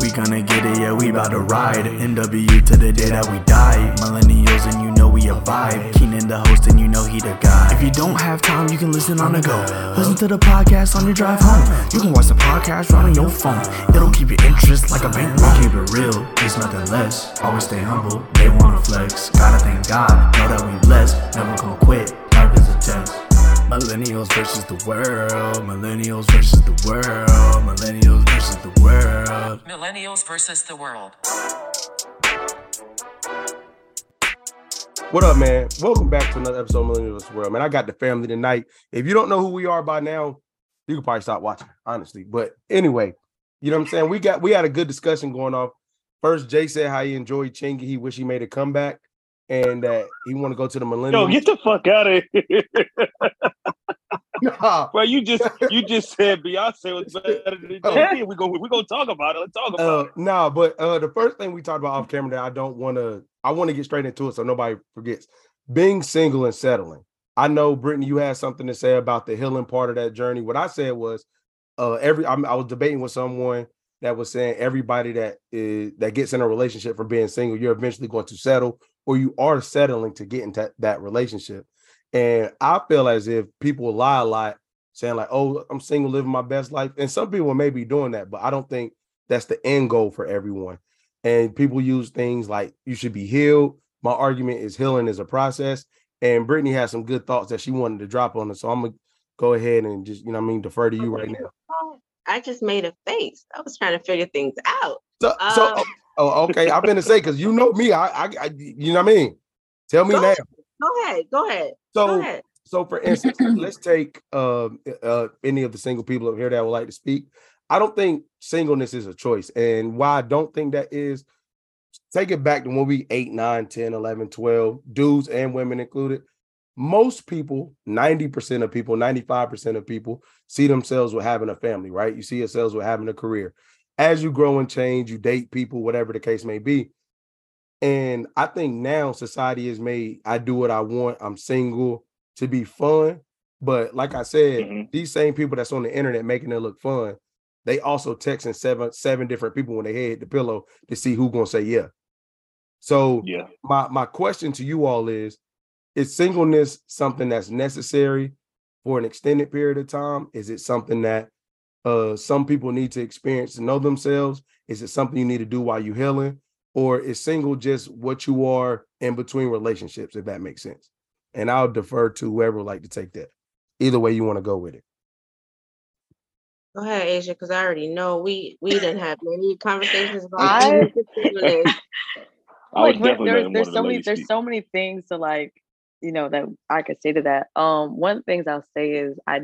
We gonna get it, yeah, we bout to ride. NW to the day that we die. Millennials, and you know we a vibe. Keenan the host, and you know he the guy. If you don't have time, you can listen on the go. Listen to the podcast on your drive home. You can watch the podcast right on your phone. It'll keep your interest like a bank. We keep it real, it's nothing less. Always stay humble, they wanna flex. Gotta thank God, know that we blessed. Never gonna quit, Millennials versus the world. Millennials versus the world. Millennials versus the world. Millennials versus the world. What up, man? Welcome back to another episode of Millennials World. Man, I got the family tonight. If you don't know who we are by now, you can probably stop watching, honestly. But anyway, you know what I'm saying? We got we had a good discussion going off. First, Jay said how he enjoyed Chingy. He wish he made a comeback and that he want to go to the Millennials. Yo, get the fuck out of here. Nah, Bro, you just you just said Beyonce was better than Oh. Jay-Z. We go we gonna talk about it. Let's talk about uh, it. nah, but uh, the first thing we talked about off camera that I don't want to, I want to get straight into it so nobody forgets. Being single and settling. I know, Brittany, you had something to say about the healing part of that journey. What I said was, uh, every I'm, I was debating with someone that was saying everybody that is that gets in a relationship from being single, you're eventually going to settle, or you are settling to get into that relationship. And I feel as if people lie a lot, saying like, "Oh, I'm single, living my best life," and some people may be doing that, but I don't think that's the end goal for everyone. And people use things like you should be healed. My argument is healing is a process. And Brittany has some good thoughts that she wanted to drop on us. So I'm gonna go ahead and just, you know what I mean, defer to you right now. I just made a face. I was trying to figure things out. So, so Um, oh, okay. I'm gonna say because you know me, I, I, I, you know what I mean. Tell me Go now. ahead. Go ahead. Go ahead. So, Go ahead. so for instance, let's take um uh, any of the single people up here that would like to speak. I don't think singleness is a choice. And why I don't think that is, take it back to when we 8, 9, 10, 11, 12, dudes and women included. Most people, 90% of people, 95% of people see themselves with having a family, right? You see yourselves with having a career. As you grow and change, you date people, whatever the case may be. And I think now society has made I do what I want, I'm single to be fun. But like I said, Mhm. these same people that's on the internet making it look fun, they also texting seven seven different people when they hit the pillow to see who gonna say yeah. So Yeah. my my question to you all is: Is singleness something that's necessary for an extended period of time? Is it something that uh some people need to experience to know themselves? Is it something you need to do while you're healing, or is single just what you are in between relationships? If that makes sense, and I'll defer to whoever would like to take that. Either way you want to go with it. Go ahead, Asia, because I already know we we didn't have many conversations about I- even singleness. I was like what- definitely there's there's so many there's speak. so many things to like you know that I could say to that. Um, one of the things I'll say is I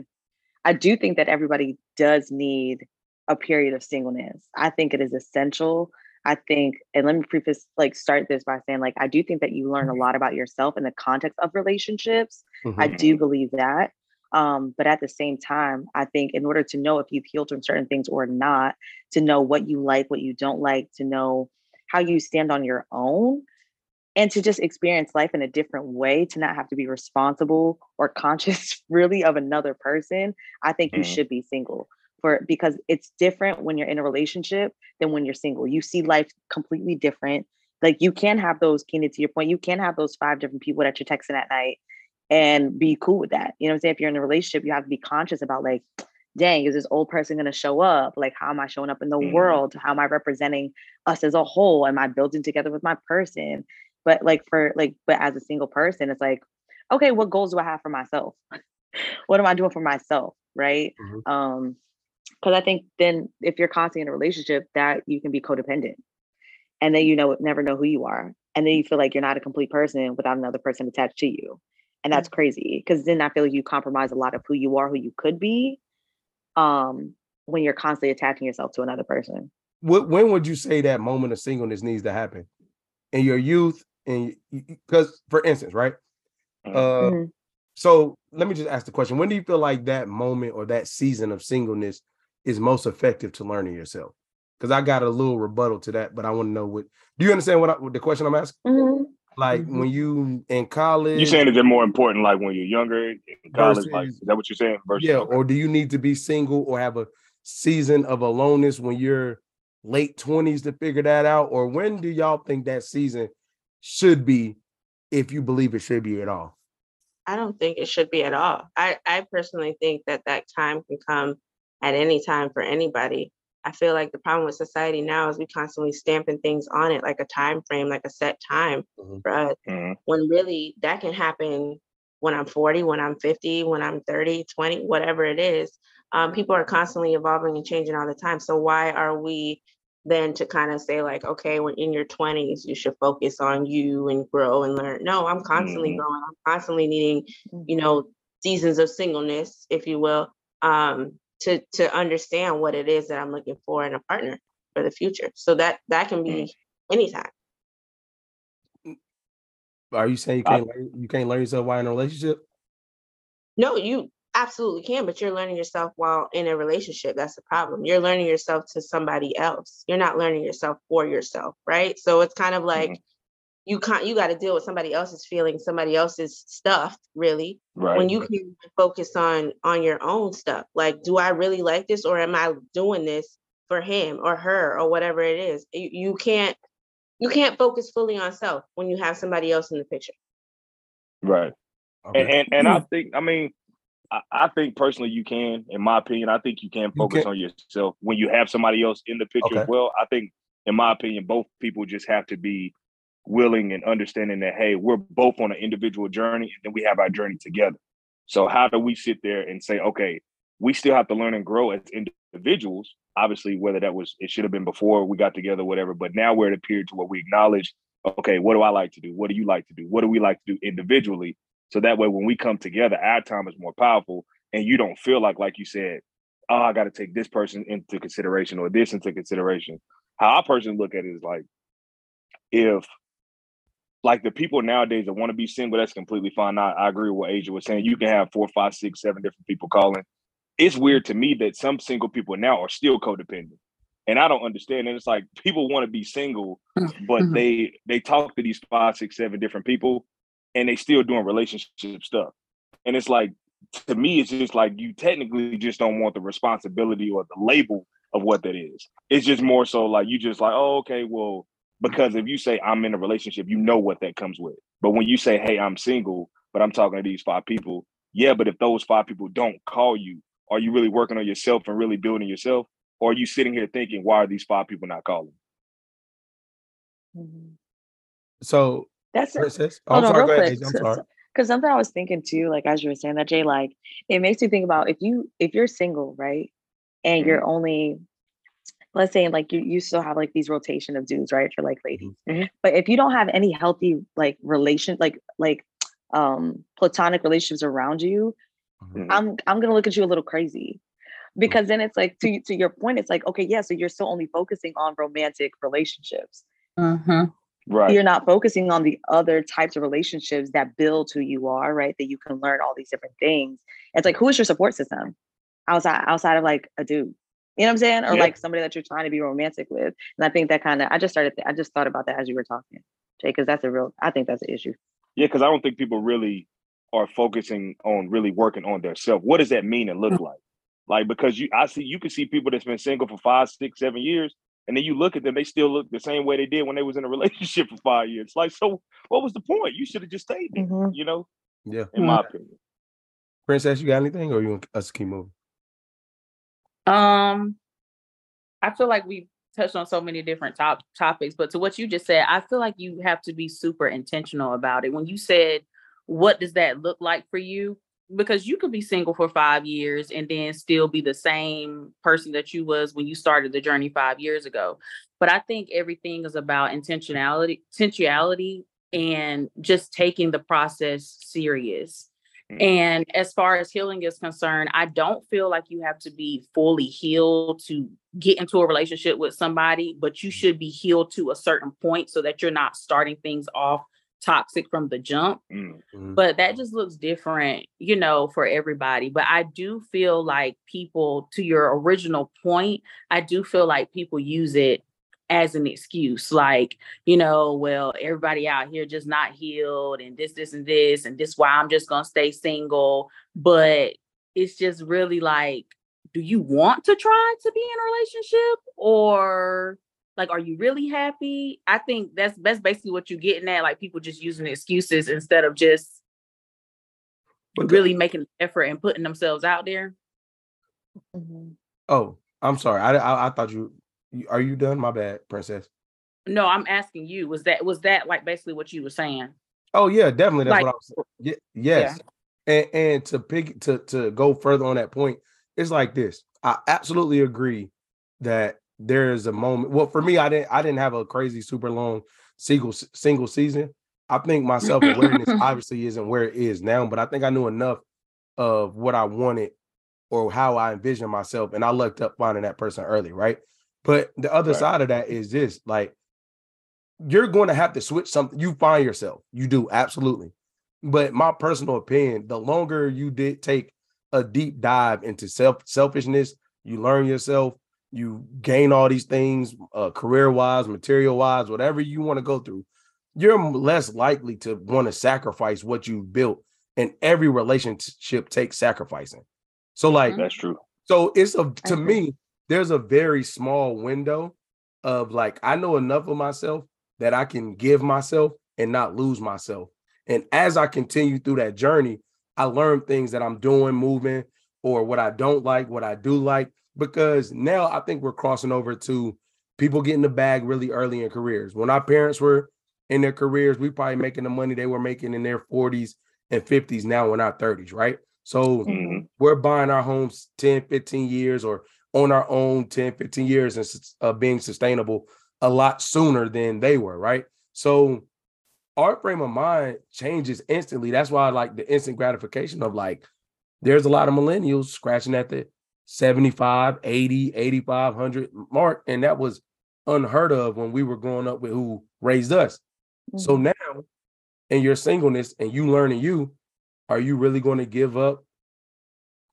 I do think that everybody does need a period of singleness. I think it is essential. I think, and let me preface like start this by saying like I do think that you learn a lot about yourself in the context of relationships. I Mhm. do believe that. Um, but at the same time, I think in order to know if you've healed from certain things or not, to know what you like, what you don't like, to know how you stand on your own, and to just experience life in a different way, to not have to be responsible or conscious really of another person, I think you Mhm. should be single. For because it's different when you're in a relationship than when you're single. You see life completely different. Like you can have those, Keenan, to your point, you can have those five different people that you're texting at night and be cool with that. You know what I'm saying? If you're in a relationship, you have to be conscious about like, dang, is this old person going to show up? Like, how am I showing up in the Mhm. world? How am I representing us as a whole? Am I building together with my person? But like for like, but as a single person, it's like, okay, what goals do I have for myself? what am I doing for myself? Right. Mhm. Um, because I think then if you're constantly in a relationship, that you can be codependent. And then you know never know who you are. And then you feel like you're not a complete person without another person attached to you. And that's crazy. Because then I feel like you compromise a lot of who you are, who you could be, um, when you're constantly attaching yourself to another person. When would you say that moment of singleness needs to happen in your youth? And because, for instance, right? Uh, Mhm. so let me just ask the question: When do you feel like that moment or that season of singleness is most effective to learning yourself? Because I got a little rebuttal to that, but I want to know what. Do you understand what, I, what the question I'm asking? Mhm. Like Mhm. when you in college, You saying that they're more important, like when you're younger in college? like, is that what you're saying? Versus, yeah, okay. or do you need to be single or have a season of aloneness when you're late 20s to figure that out? Or when do y'all think that season should be, if you believe it should be at all? I don't think it should be at all. I, I personally think that that time can come at any time for anybody. I feel like the problem with society now is we constantly stamping things on it like a time frame, like a set time Mhm. for us. Mhm. When really that can happen when I'm 40, when I'm 50, when I'm 30, 20, whatever it is. Um, people are constantly evolving and changing all the time. So why are we then to kind of say like, okay, when in your 20s, you should focus on you and grow and learn. No, I'm constantly Mhm. growing. I'm constantly needing, you know, seasons of singleness, if you will, um, to to understand what it is that I'm looking for in a partner for the future. So that that can be anytime. Are you saying you can't learn, you can't learn yourself while in a relationship? No, you absolutely can, but you're learning yourself while in a relationship. That's the problem. You're learning yourself to somebody else. You're not learning yourself for yourself, right? So it's kind of mm-hmm. like you can't you got to deal with somebody else's feelings, somebody else's stuff, really. Right. When you can focus on on your own stuff. Like, do I really like this or am I doing this for him or her or whatever it is? You, you can't you can't focus fully on self when you have somebody else in the picture. right. Okay. And and, and I think I mean I, I think personally you can, in my opinion, I think you can focus can- on yourself when you have somebody else in the picture Okay. as well. I think, in my opinion, both people just have to be willing and understanding that hey, we're both on an individual journey and then we have our journey together. So how do we sit there and say, okay, we still have to learn and grow as individuals? Obviously, whether that was it should have been before we got together, whatever. But now we're at a period to where we acknowledge, okay, what do I like to do? What do you like to do? What do we like to do individually? So that way, when we come together, our time is more powerful, and you don't feel like, like you said, oh, I got to take this person into consideration or this into consideration. How I personally look at it is like, if like the people nowadays that want to be single, that's completely fine. I, I agree with what Asia was saying. You can have four, five, six, seven different people calling. It's weird to me that some single people now are still codependent. And I don't understand. And it's like people want to be single, but Mhm. they they talk to these five, six, seven different people and they still doing relationship stuff. And it's like to me, it's just like you technically just don't want the responsibility or the label of what that is. It's just more so like you just like, oh, okay, well, because if you say I'm in a relationship, you know what that comes with. But when you say, hey, I'm single, but I'm talking to these five people, yeah, but if those five people don't call you, are you really working on yourself and really building yourself? Or are you sitting here thinking, why are these five people not calling? Mm-hmm. So, That's Princess, oh, I'm on, sorry. real Go ahead, quick. Asia, I'm sorry. Because something I was thinking too, like as you were saying that, Jay, like it makes you think about if you if you're single, right, and you're only, let's say, like you you still have like these rotation of dudes, right, You're like ladies, Mhm. but if you don't have any healthy like relation, like like um platonic relationships around you, Mhm. I'm I'm gonna look at you a little crazy. Because then it's like to to your point, it's like, okay, yeah, so you're still only focusing on romantic relationships Mhm. Right. you're not focusing on the other types of relationships that build who you are, right? That you can learn all these different things. It's like, who is your support system outside outside of like a dude? You know what I'm saying? Or Yeah. like somebody that you're trying to be romantic with. And I think that kind of I just started I just thought about that as you were talking, Jay, because that's a real I think that's an issue. Yeah, because I don't think people really are focusing on really working on their self. What does that mean and look mm. like? Like because you I see you can see people that's been single for five, six, seven years, and then you look at them, they still look the same way they did when they was in a relationship for five years. Like, so what was the point? You should have just stayed there, Mhm. you know, Yeah. in my opinion. Princess, you got anything or you want us to keep moving? Um, I feel like we touched on so many different top topics, but to what you just said, I feel like you have to be super intentional about it. When you said, "What does that look like for you?" Because you could be single for five years and then still be the same person that you was when you started the journey five years ago. But I think everything is about intentionality, intentionality, and just taking the process serious. Mm. And as far as healing is concerned, I don't feel like you have to be fully healed to get into a relationship with somebody, but you should be healed to a certain point so that you're not starting things off toxic from the jump. Mm. Mhm. But that just looks different, you know, for everybody. But I do feel like people, to your original point, I do feel like people use it as an excuse like you know well everybody out here just not healed and this this and this and this why i'm just gonna stay single but it's just really like do you want to try to be in a relationship or like are you really happy? I think that's that's basically what you're getting at. Like people just using excuses instead of just But the- really making an effort and putting themselves out there. Mhm. Oh, I'm sorry. I, I I thought you. you- Are you done? My bad, princess. No, I'm asking you, was that was that like basically what you were saying? Oh yeah, definitely. That's Like- what I was. saying. Yeah, yes. And and to pick to to go further on that point, it's like this. I absolutely agree that there is a moment. Well, for me, I didn't I didn't have a crazy super long single single season. I think my self awareness obviously isn't where it is now, but I think I knew enough of what I wanted or how I envisioned myself, and I looked up finding that person early, right? But the other Right. side of that is this: like you're going to have to switch something. You find yourself, you do absolutely. But my personal opinion, the longer you did take a deep dive into self selfishness, you learn yourself, you gain all these things, uh, career wise, material wise, whatever you want to go through, you're less likely to want to sacrifice what you've built. And every relationship takes sacrificing. So, like, That's true. so it's a to me, there's a very small window of like I know enough of myself that I can give myself and not lose myself. And as I continue through that journey, I learn things that I'm doing, moving, or what I don't like, what I do like. Because now I think we're crossing over to people getting the bag really early in careers. When our parents were in their careers, we probably making the money they were making in their 40s and 50s now in our 30s, right? So Mhm. we're buying our homes 10 15 years or on our own 10 15 years and uh, being sustainable a lot sooner than they were right so our frame of mind changes instantly that's why i like the instant gratification of like there's a lot of millennials scratching at the 75 80 85 100 mark and that was unheard of when we were growing up with who raised us. So Mhm. now in your singleness and you learning you are you really going to give up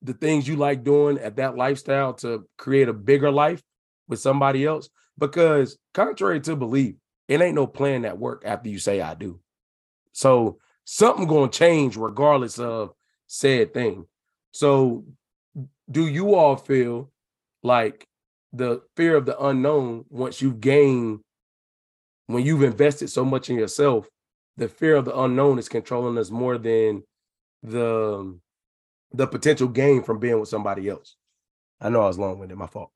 the things you like doing at that lifestyle to create a bigger life with somebody else? Because contrary to belief it ain't no plan that work after you say i do. So something going to change regardless of said thing. So do you all feel like the fear of the unknown once you've gained when you've invested so much in yourself the fear of the unknown is controlling us more than the the potential gain from being with somebody else. I know I was long winded. My fault.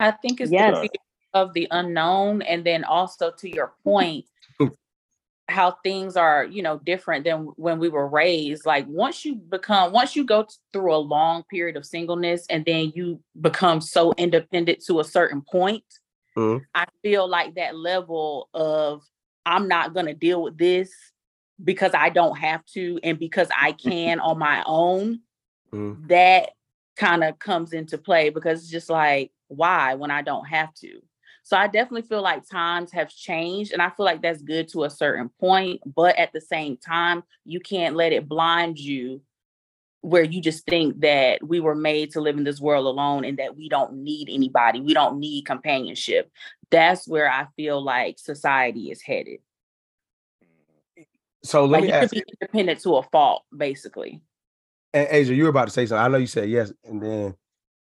I think it's Yes. the fear of the unknown, and then also to your point, how things are, you know, different than when we were raised. Like once you become, once you go t- through a long period of singleness, and then you become so independent to a certain point, Mhm. I feel like that level of I'm not gonna deal with this because I don't have to, and because I can on my own Mhm. that kind of comes into play because it's just like why when I don't have to. So I definitely feel like times have changed and I feel like that's good to a certain point, but at the same time, you can't let it blind you where you just think that we were made to live in this world alone and that we don't need anybody, we don't need companionship. That's where I feel like society is headed. Mm. So let Like me you could be independent to a fault, basically. A- Asia, you were about to say something. I know you said yes, and then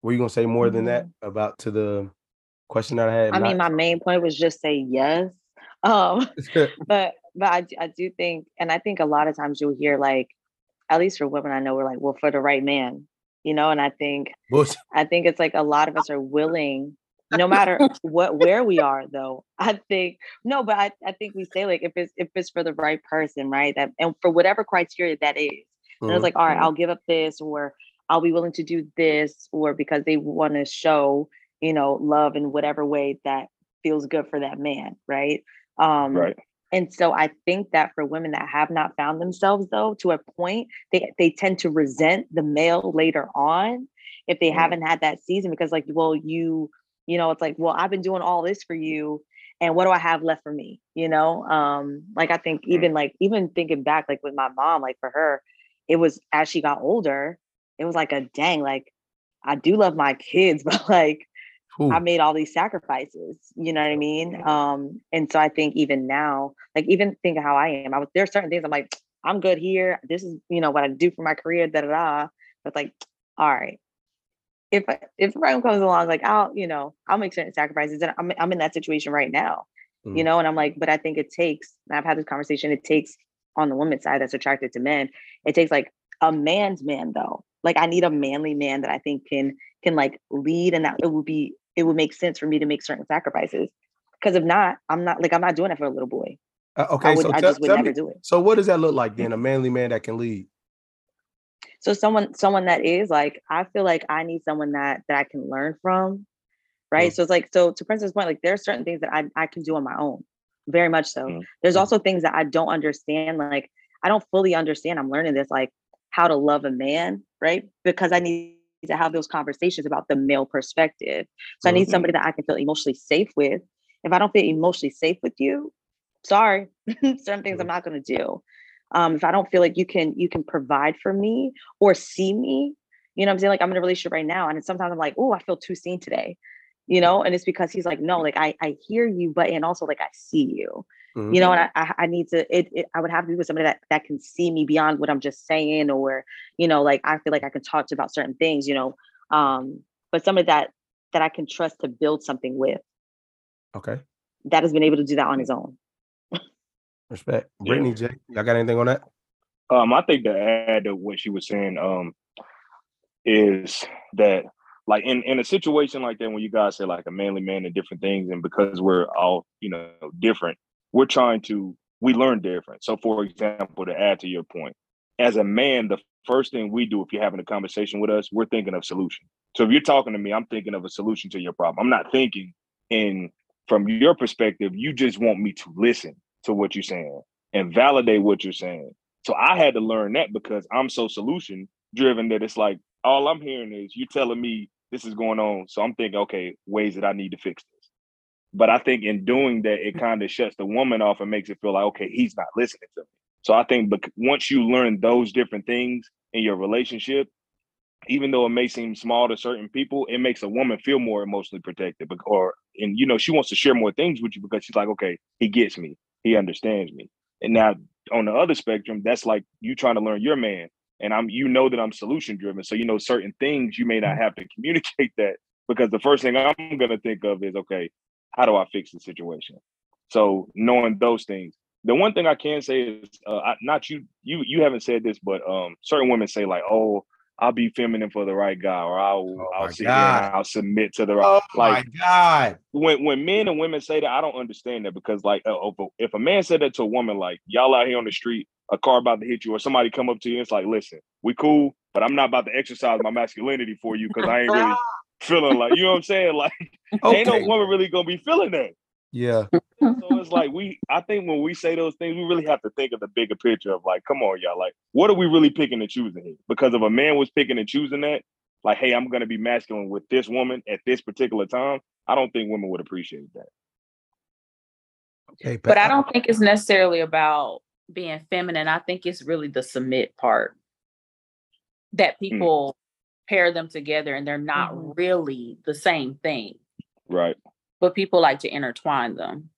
were you gonna say more than that mm-hmm. about to the question that I had? I mean, my main point was just say yes. Um, but but I, I do think, and I think a lot of times you'll hear like, at least for women, I know we're like, well, for the right man, you know. And I think Bullshit. I think it's like a lot of us are willing, no matter what where we are, though. I think no, but I, I think we say like if it's if it's for the right person, right? That and for whatever criteria that is. And it's Mhm. like, all right, Mhm. I'll give up this, or I'll be willing to do this, or because they want to show, you know, love in whatever way that feels good for that man, right? Um, Right. And so I think that for women that have not found themselves though, to a point, they they tend to resent the male later on if they Mm. haven't had that season because like, well, you, you know, it's like, well, I've been doing all this for you, and what do I have left for me? You know, um, like I think even like even thinking back, like with my mom, like for her, it was as she got older, it was like a dang, like I do love my kids, but like Ooh. I made all these sacrifices, you know what I mean? Um, and so I think even now, like even think of how I am. I was there are certain things I'm like, I'm good here. This is, you know, what I do for my career, da da da. But like, all right, if I, if the problem comes along, like I'll, you know, I'll make certain sacrifices, and I'm I'm in that situation right now, you Mhm. know, and I'm like, but I think it takes. And I've had this conversation. It takes on the woman's side that's attracted to men. It takes like a man's man though. Like I need a manly man that I think can can like lead, and that it would be it would make sense for me to make certain sacrifices. Because if not, I'm not like I'm not doing it for a little boy. Uh, okay, I would so I tell, just would never me. do it. So what does that look like then? A manly man that can lead. so someone someone that is like i feel like i need someone that that i can learn from right Mm. so it's like so to princess point like there are certain things that i, I can do on my own very much so Mm. there's Mm. also things that i don't understand like i don't fully understand i'm learning this like how to love a man right because i need to have those conversations about the male perspective. So i need Mhm. somebody that i can feel emotionally safe with. If i don't feel emotionally safe with you sorry certain things i'm not going to do. Um, if I don't feel like you can you can provide for me or see me, you know what I'm saying? Like I'm in a relationship right now, and sometimes I'm like, oh, I feel too seen today, you know, and it's because he's like, no, like I I hear you, but and also like I see you, Mhm. you know, and I I, I need to it, it I would have to be with somebody that that can see me beyond what I'm just saying, or you know, like I feel like I can talk to about certain things, you know, um, but somebody that that I can trust to build something with Okay, that has been able to do that on his own. respect. Yeah. Brittany, Jay, y'all got anything on that? Um, I think to add to what she was saying, um, is that like in in a situation like that when you guys say like a manly man and different things, and because we're all you know different, we're trying to we learn different. So, for example, to add to your point, as a man, the first thing we do if you're having a conversation with us, we're thinking of solution. So if you're talking to me, I'm thinking of a solution to your problem. I'm not thinking in from your perspective, you just want me to listen to what you're saying and validate what you're saying. So I had to learn that because I'm so solution driven that it's like all I'm hearing is you telling me this is going on. So I'm thinking, okay, ways that I need to fix this. But I think in doing that, it kind of shuts the woman off and makes it feel like, okay, he's not listening to me. So I think bec- once you learn those different things in your relationship, even though it may seem small to certain people, it makes a woman feel more emotionally protected. Or and you know, she wants to share more things with you because she's like, okay, he gets me, he understands me. And now on the other spectrum, that's like you trying to learn your man. And I'm you know that I'm solution driven. So you know certain things you may not mm-hmm. have to communicate that because the first thing I'm gonna think of is okay, how do I fix the situation? So knowing those things. The one thing I can say is uh, I, not you you you haven't said this, but um certain women say like, oh, I'll be feminine for the right guy, or I'll Oh I'll sit here and I'll submit to the right. Oh like my god! when when men and women say that, I don't understand that because like uh, if, a, man said that to a woman, like y'all out here on the street, a car about to hit you, or somebody come up to you, and it's like, listen, we cool, but I'm not about to exercise my masculinity for you because I ain't really feeling like you know what I'm saying. Like ain't no woman really gonna be feeling that. yeah, So it's like we, I think when we say those things, we really have to think of the bigger picture of like, come on, y'all, like, what are we really picking and choosing here? Because if a man was picking and choosing that, like, hey, I'm gonna be masculine with this woman at this particular time, I don't think women would appreciate that. okay, But I don't think it's necessarily about being feminine. I think it's really the submit part that hmm. people pair them together and they're not Mhm. really the same thing, Right. but people like to intertwine them.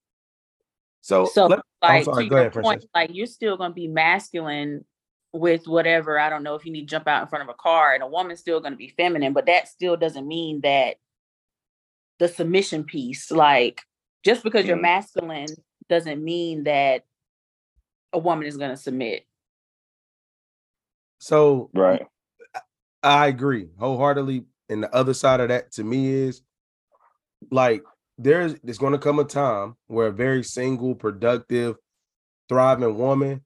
So, So, let- like sorry, to your ahead, point, Princess. like you're still gonna be masculine with whatever. I don't know if you need to jump out in front of a car, and a woman's still gonna be feminine, but that still doesn't mean that the submission piece, like just because you're Mhm. masculine, doesn't mean that a woman is gonna submit. so Right. I agree wholeheartedly. And the other side of that to me is like there's there's going to come a time where a very single, productive, thriving woman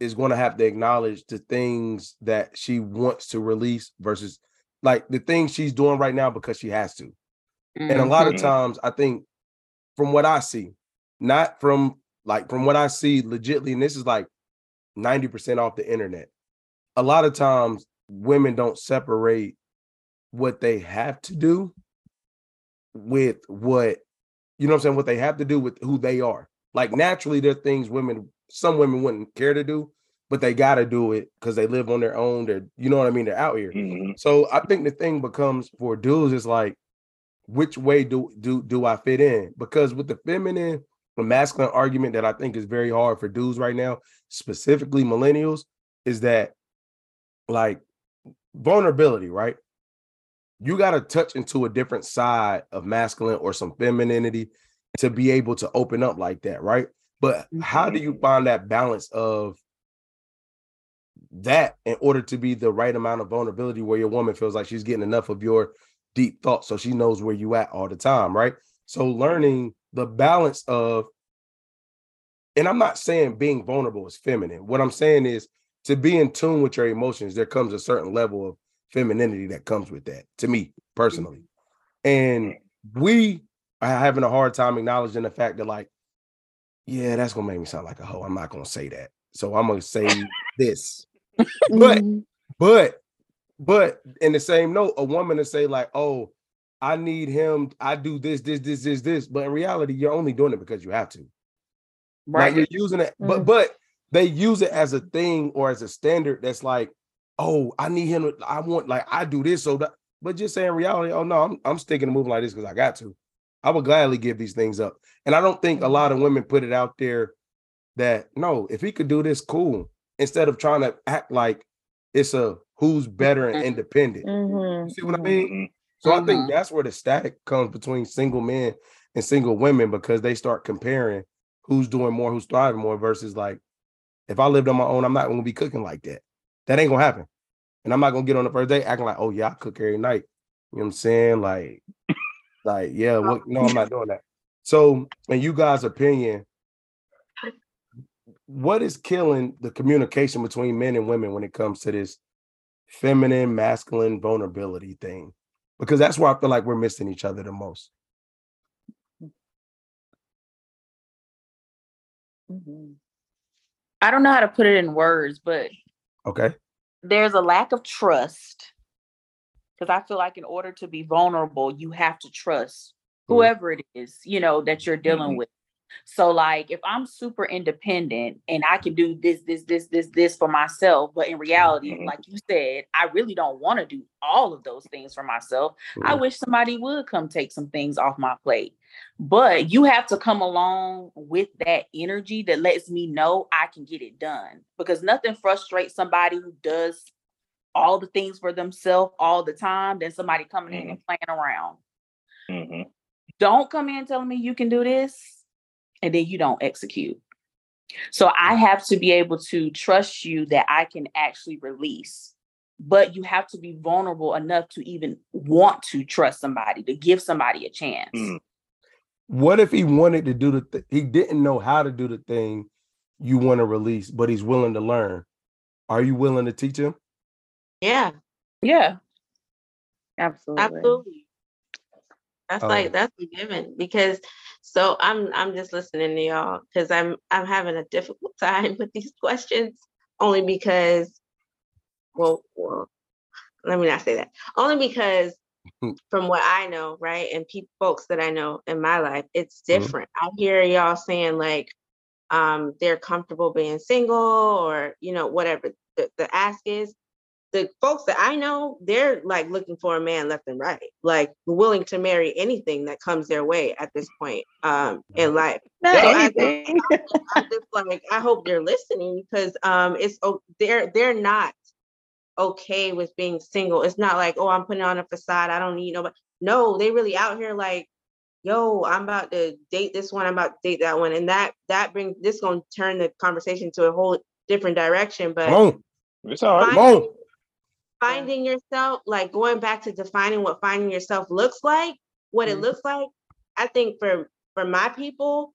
is going to have to acknowledge the things that she wants to release versus like the things she's doing right now because she has to. And a lot of Mhm. times, I think from what I see, not from like from what I see legitly, and this is like 90% off the internet. A lot of times women don't separate what they have to do with what you know what I'm saying, what they have to do with who they are. Like naturally, there are things women, some women wouldn't care to do, but they gotta do it because they live on their own. They're, you know what I mean? They're out here. Mhm. So I think the thing becomes for dudes is like, which way do do do I fit in? Because with the feminine and masculine argument that I think is very hard for dudes right now, specifically millennials, is that like vulnerability, right? you got to touch into a different side of masculine or some femininity to be able to open up like that, right? But how do you mm-hmm. find that balance of that in order to be the right amount of vulnerability where your woman feels like she's getting enough of your deep thoughts so she knows where you at all the time, right? So learning the balance of and I'm not saying being vulnerable is feminine. What I'm saying is to be in tune with your emotions, there comes a certain level of femininity that comes with that to me personally. And we are having a hard time acknowledging the fact that, like, yeah, that's gonna make me sound like a hoe. I'm not gonna say that. So I'm gonna say this. But Mhm. but but in the same note, a woman to say, like, oh, I need him, I do this, this, this, this, this. But in reality, you're only doing it because you have to. Like you're using it, but Mhm. but they use it as a thing or as a standard that's like, oh, I need him. to- I want like I do this so that. But just saying reality, oh no, I'm I'm sticking to moving like this because I got to. I would gladly give these things up, and I don't think a lot of women put it out there that no, if he could do this, cool. Instead of trying to act like it's a who's better and independent. Mhm. You see what I mean? Mhm. So I think Mhm. that's where the static comes between single men and single women because they start comparing who's doing more, who's thriving more versus like if I lived on my own, I'm not gonna be cooking like that. That ain't gonna happen. And I'm not gonna get on the first day acting like, oh yeah, I cook every night. You know what I'm saying? Like, like, yeah, what no, I'm not doing that. So, in you guys' opinion, what is killing the communication between men and women when it comes to this feminine, masculine vulnerability thing? Because that's where I feel like we're missing each other the most. Mhm. I don't know how to put it in words, but Okay. there's a lack of trust because I feel like in order to be vulnerable, you have to trust Mhm. whoever it is, you know, that you're dealing Mhm. with. So, like, if I'm super independent and I can do this, this, this, this, this for myself, but in reality, Mhm. like you said, I really don't want to do all of those things for myself. I Mhm. wish somebody would come take some things off my plate. But you have to come along with that energy that lets me know I can get it done because nothing frustrates somebody who does all the things for themselves all the time than somebody coming in and playing around. Mhm. Don't come in telling me you can do this and then you don't execute. So I have to be able to trust you that I can actually release. But you have to be vulnerable enough to even want to trust somebody, to give somebody a chance. Mm. What if he wanted to do the th- he didn't know how to do the thing you want to release, but he's willing to learn? Are you willing to teach him? Yeah, Yeah. Absolutely. absolutely. That's Oh. like that's a given because so I'm I'm just listening to y'all because I'm I'm having a difficult time with these questions only because well well let me not say that only because. from what I know right and people folks that I know in my life it's Mhm. different. I hear y'all saying like um they're comfortable being single or you know whatever the, the ask is the folks that I know, they're like looking for a man left and right, like willing to marry anything that comes their way at this point um, in life. Not So I just- I just like I hope they're listening because um, it's oh, they're they're not okay with being single. It's not like oh I'm putting on a facade. I don't need nobody. No, they really out here like yo I'm about to date this one. I'm about to date that one, and that that brings this gonna turn the conversation to a whole different direction. But on, It's all right. on. finding yourself, like going back to defining what finding yourself looks like, what it Mhm. looks like. I think for for my people,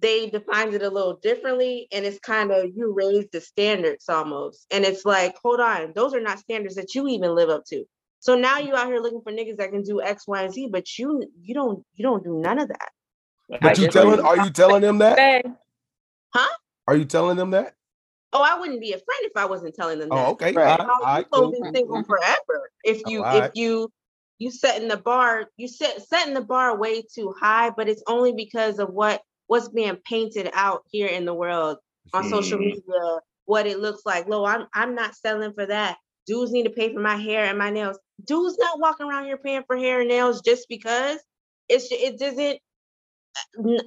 they defined it a little differently, and it's kind of you raise the standards almost, and it's like, hold on, those are not standards that you even live up to. So now you out here looking for niggas that can do X, Y, and Z, but you you don't you don't do none of that. But you telling are you telling them that? huh Are you telling them that? Oh, I wouldn't be a friend if I wasn't telling them that. Oh, okay. Right. All right, how all you right, gonna cool. be single mm-hmm. forever if you Alright. if you you setting the bar you set setting the bar way too high but it's only because of what what's being painted out here in the world on social Mhm. media what it looks like Lo, i'm i'm not selling for that dudes need to pay for my hair and my nails dudes not walking around here paying for hair and nails just because it's it doesn't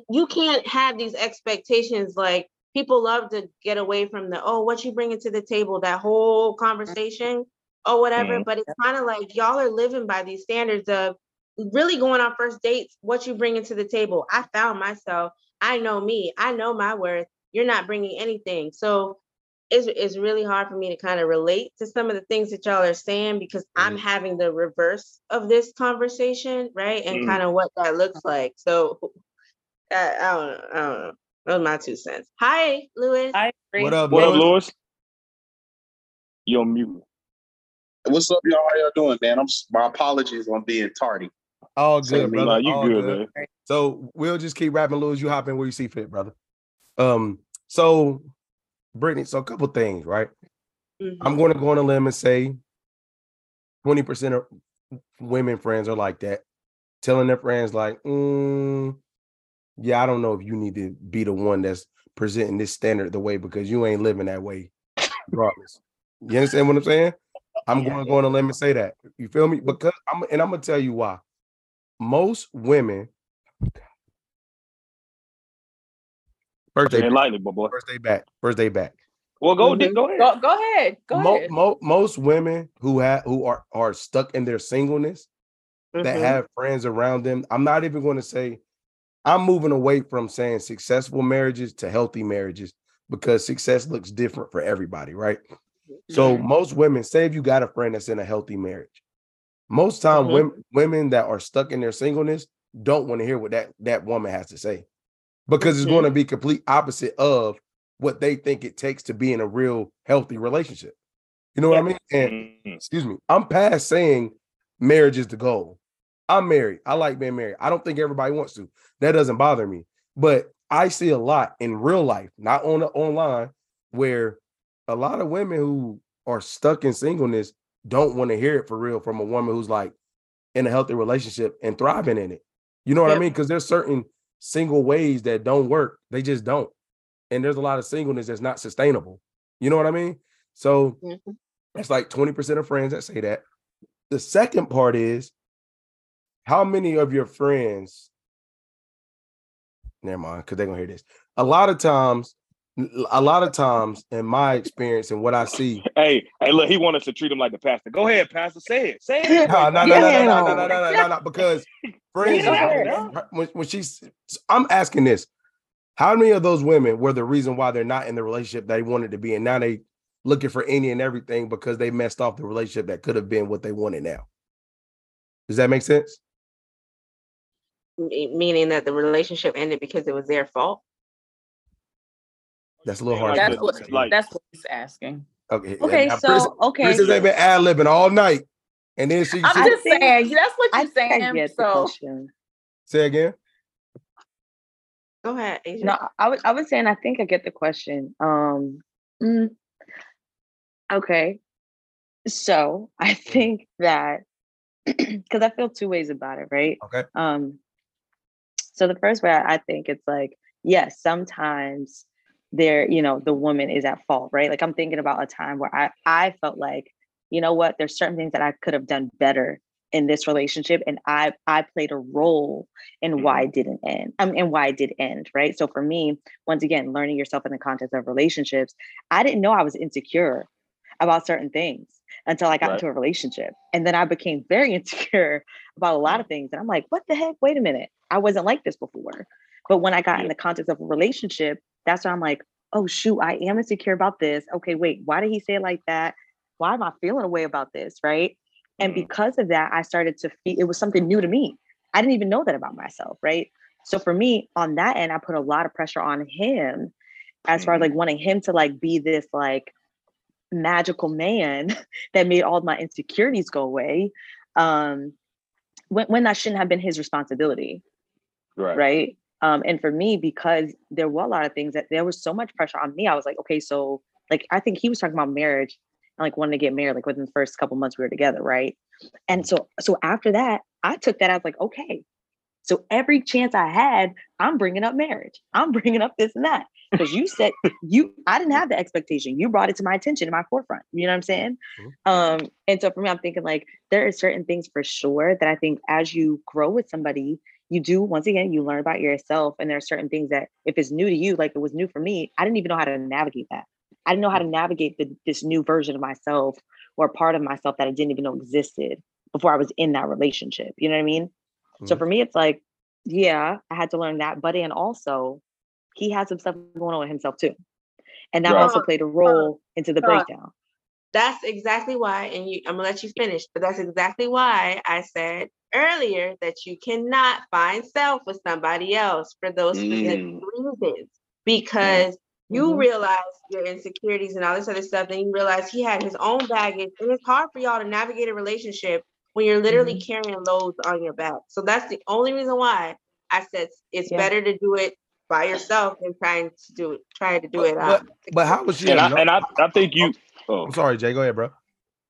you can't have these expectations like people love to get away from the oh what you bringing to the table that whole conversation or whatever. Mhm. But it's kind of like y'all are living by these standards of really going on first dates, what you bringing to the table. I found myself. I know me. I know my worth. You're not bringing anything. So it's, it's really hard for me to kind of relate to some of the things that y'all are saying because I'm having the reverse of this conversation, right? And Mm. kind of what that looks like. So I, I don't know. I don't know. Those are my two cents. Hi, Lewis. I agree. What up, What up, Lewis? Lewis? You're on mute. What's up, y'all? How y'all doing, man? I'm my apologies on being tardy. All good, me. brother. Nah, you All good, man. So we'll just keep rapping, Lewis. You hop in where you see fit, brother. Um, so Brittany, so a couple things, right? Mhm. I'm going to go on a limb and say 20% of women friends are like that, telling their friends, like, mm, yeah, I don't know if you need to be the one that's presenting this standard the way because you ain't living that way, regardless. You understand what I'm saying? I'm Yeah. going to go on a limb and say that. You feel me? Because I'm and I'm gonna tell you why. Most women first day Ain't back, lightly, boy. first day back, first day back. Well, go, Mhm. go ahead. Go, go ahead. Go Mo- ahead. mo- most women who have who are are stuck in their singleness that Mhm. have friends around them. I'm not even going to say I'm moving away from saying successful marriages to healthy marriages because success looks different for everybody, right? So most women, say if you got a friend that's in a healthy marriage, most time Mhm. women women that are stuck in their singleness don't want to hear what that that woman has to say because it's Mhm. going to be complete opposite of what they think it takes to be in a real healthy relationship. You know what I mean? And Mhm. excuse me, I'm past saying marriage is the goal. I'm married. I like being married. I don't think everybody wants to. That doesn't bother me. But I see a lot in real life, not on the online, where a lot of women who are stuck in singleness don't want to hear it for real from a woman who's like in a healthy relationship and thriving in it. You know what I mean? Because there's certain single ways that don't work. They just don't. And there's a lot of singleness that's not sustainable. You know what I mean? So Mhm. that's like 20% of friends that say that. The second part is how many of your friends, never mind, because they're gonna hear this. A lot of times, a lot of times in my experience and what I see, Hey, hey, look, he wanted us to treat him like the pastor. Go ahead, pastor. Say it. Say it. no, no, no, no, no, no, no, no, no, no, no, because friends, Go is- ahead. when, when she's, I'm asking this, how many of those women were the reason why they're not in the relationship they wanted to be, and now they looking for any and everything because they messed off the relationship that could have been what they wanted now? Does that make sense? Meaning that the relationship ended because it was their fault. That's a little hard. Like to That's the- what say. like- that's what he's asking. okay. Okay, now, so Princess- okay. Princess ain't been ad libbing all night, and then she, I'm she I just think- saying. That's what I you're think I saying. get the So question. say again. Go ahead. Asia. No, I was I was saying I think I get the question. Um, mm, okay, so I think that because I feel two ways about it, right? Okay. Um, so the first way I I think it's like yes, sometimes there, you know, the woman is at fault, right? Like I'm thinking about a time where I I felt like you know what, there's certain things that I could have done better in this relationship, and I I played a role in why it didn't end um, and why it did end right? So for me once again learning yourself in the context of relationships i didn't know i was insecure about certain things until i got Right. into a relationship and then i became very insecure about a lot of things and i'm like what the heck? Wait a minute. I wasn't like this before. But when i got in the context of a relationship that's when i'm like oh shoot i am insecure about this okay wait why did he say it like that why am i feeling a way about this right and Mhm. because of that i started to feel it was something new to me I didn't even know that about myself, right? So for me, on that end, I put a lot of pressure on him as far as Mhm. like wanting him to like be this like magical man that made all my insecurities go away. Um when, when that shouldn't have been his responsibility, Right. right? Um, and for me, because there were a lot of things that there was so much pressure on me, I was like, okay, so like I think he was talking about marriage and like wanting to get married like within the first couple months we were together, right? And so so after that, I took that as like, okay, so every chance I had, I'm bringing up marriage. I'm bringing up this and that because you said you. I didn't have the expectation. You brought it to my attention in my forefront. You know what I'm saying? Um, and so for me, I'm thinking like there are certain things for sure that I think as you grow with somebody, you do once again you learn about yourself, and there are certain things that if it's new to you, like it was new for me, I didn't even know how to navigate that. I didn't know how to navigate the, this new version of myself or part of myself that I didn't even know existed before I was in that relationship. You know what I mean? So Mhm. for me, it's like, yeah, I had to learn that, but and also he had some stuff going on with himself too. And that also played a role into the breakdown. That's exactly why, and you, I'm gonna let you finish, but that's exactly why I said earlier that you cannot find self with somebody else for those specific Mm. reasons. Because you Mhm. realize your insecurities and all this other stuff, then you realize he had his own baggage, and it's hard for y'all to navigate a relationship when you're literally carrying loads on your back. So that's the only reason why I said it's Yeah. better to do it by yourself than trying to do it, trying to do But, it. but, um, but how was she? And a I no- and I, I think you. Oh, I'm sorry, Jay. Go ahead, bro.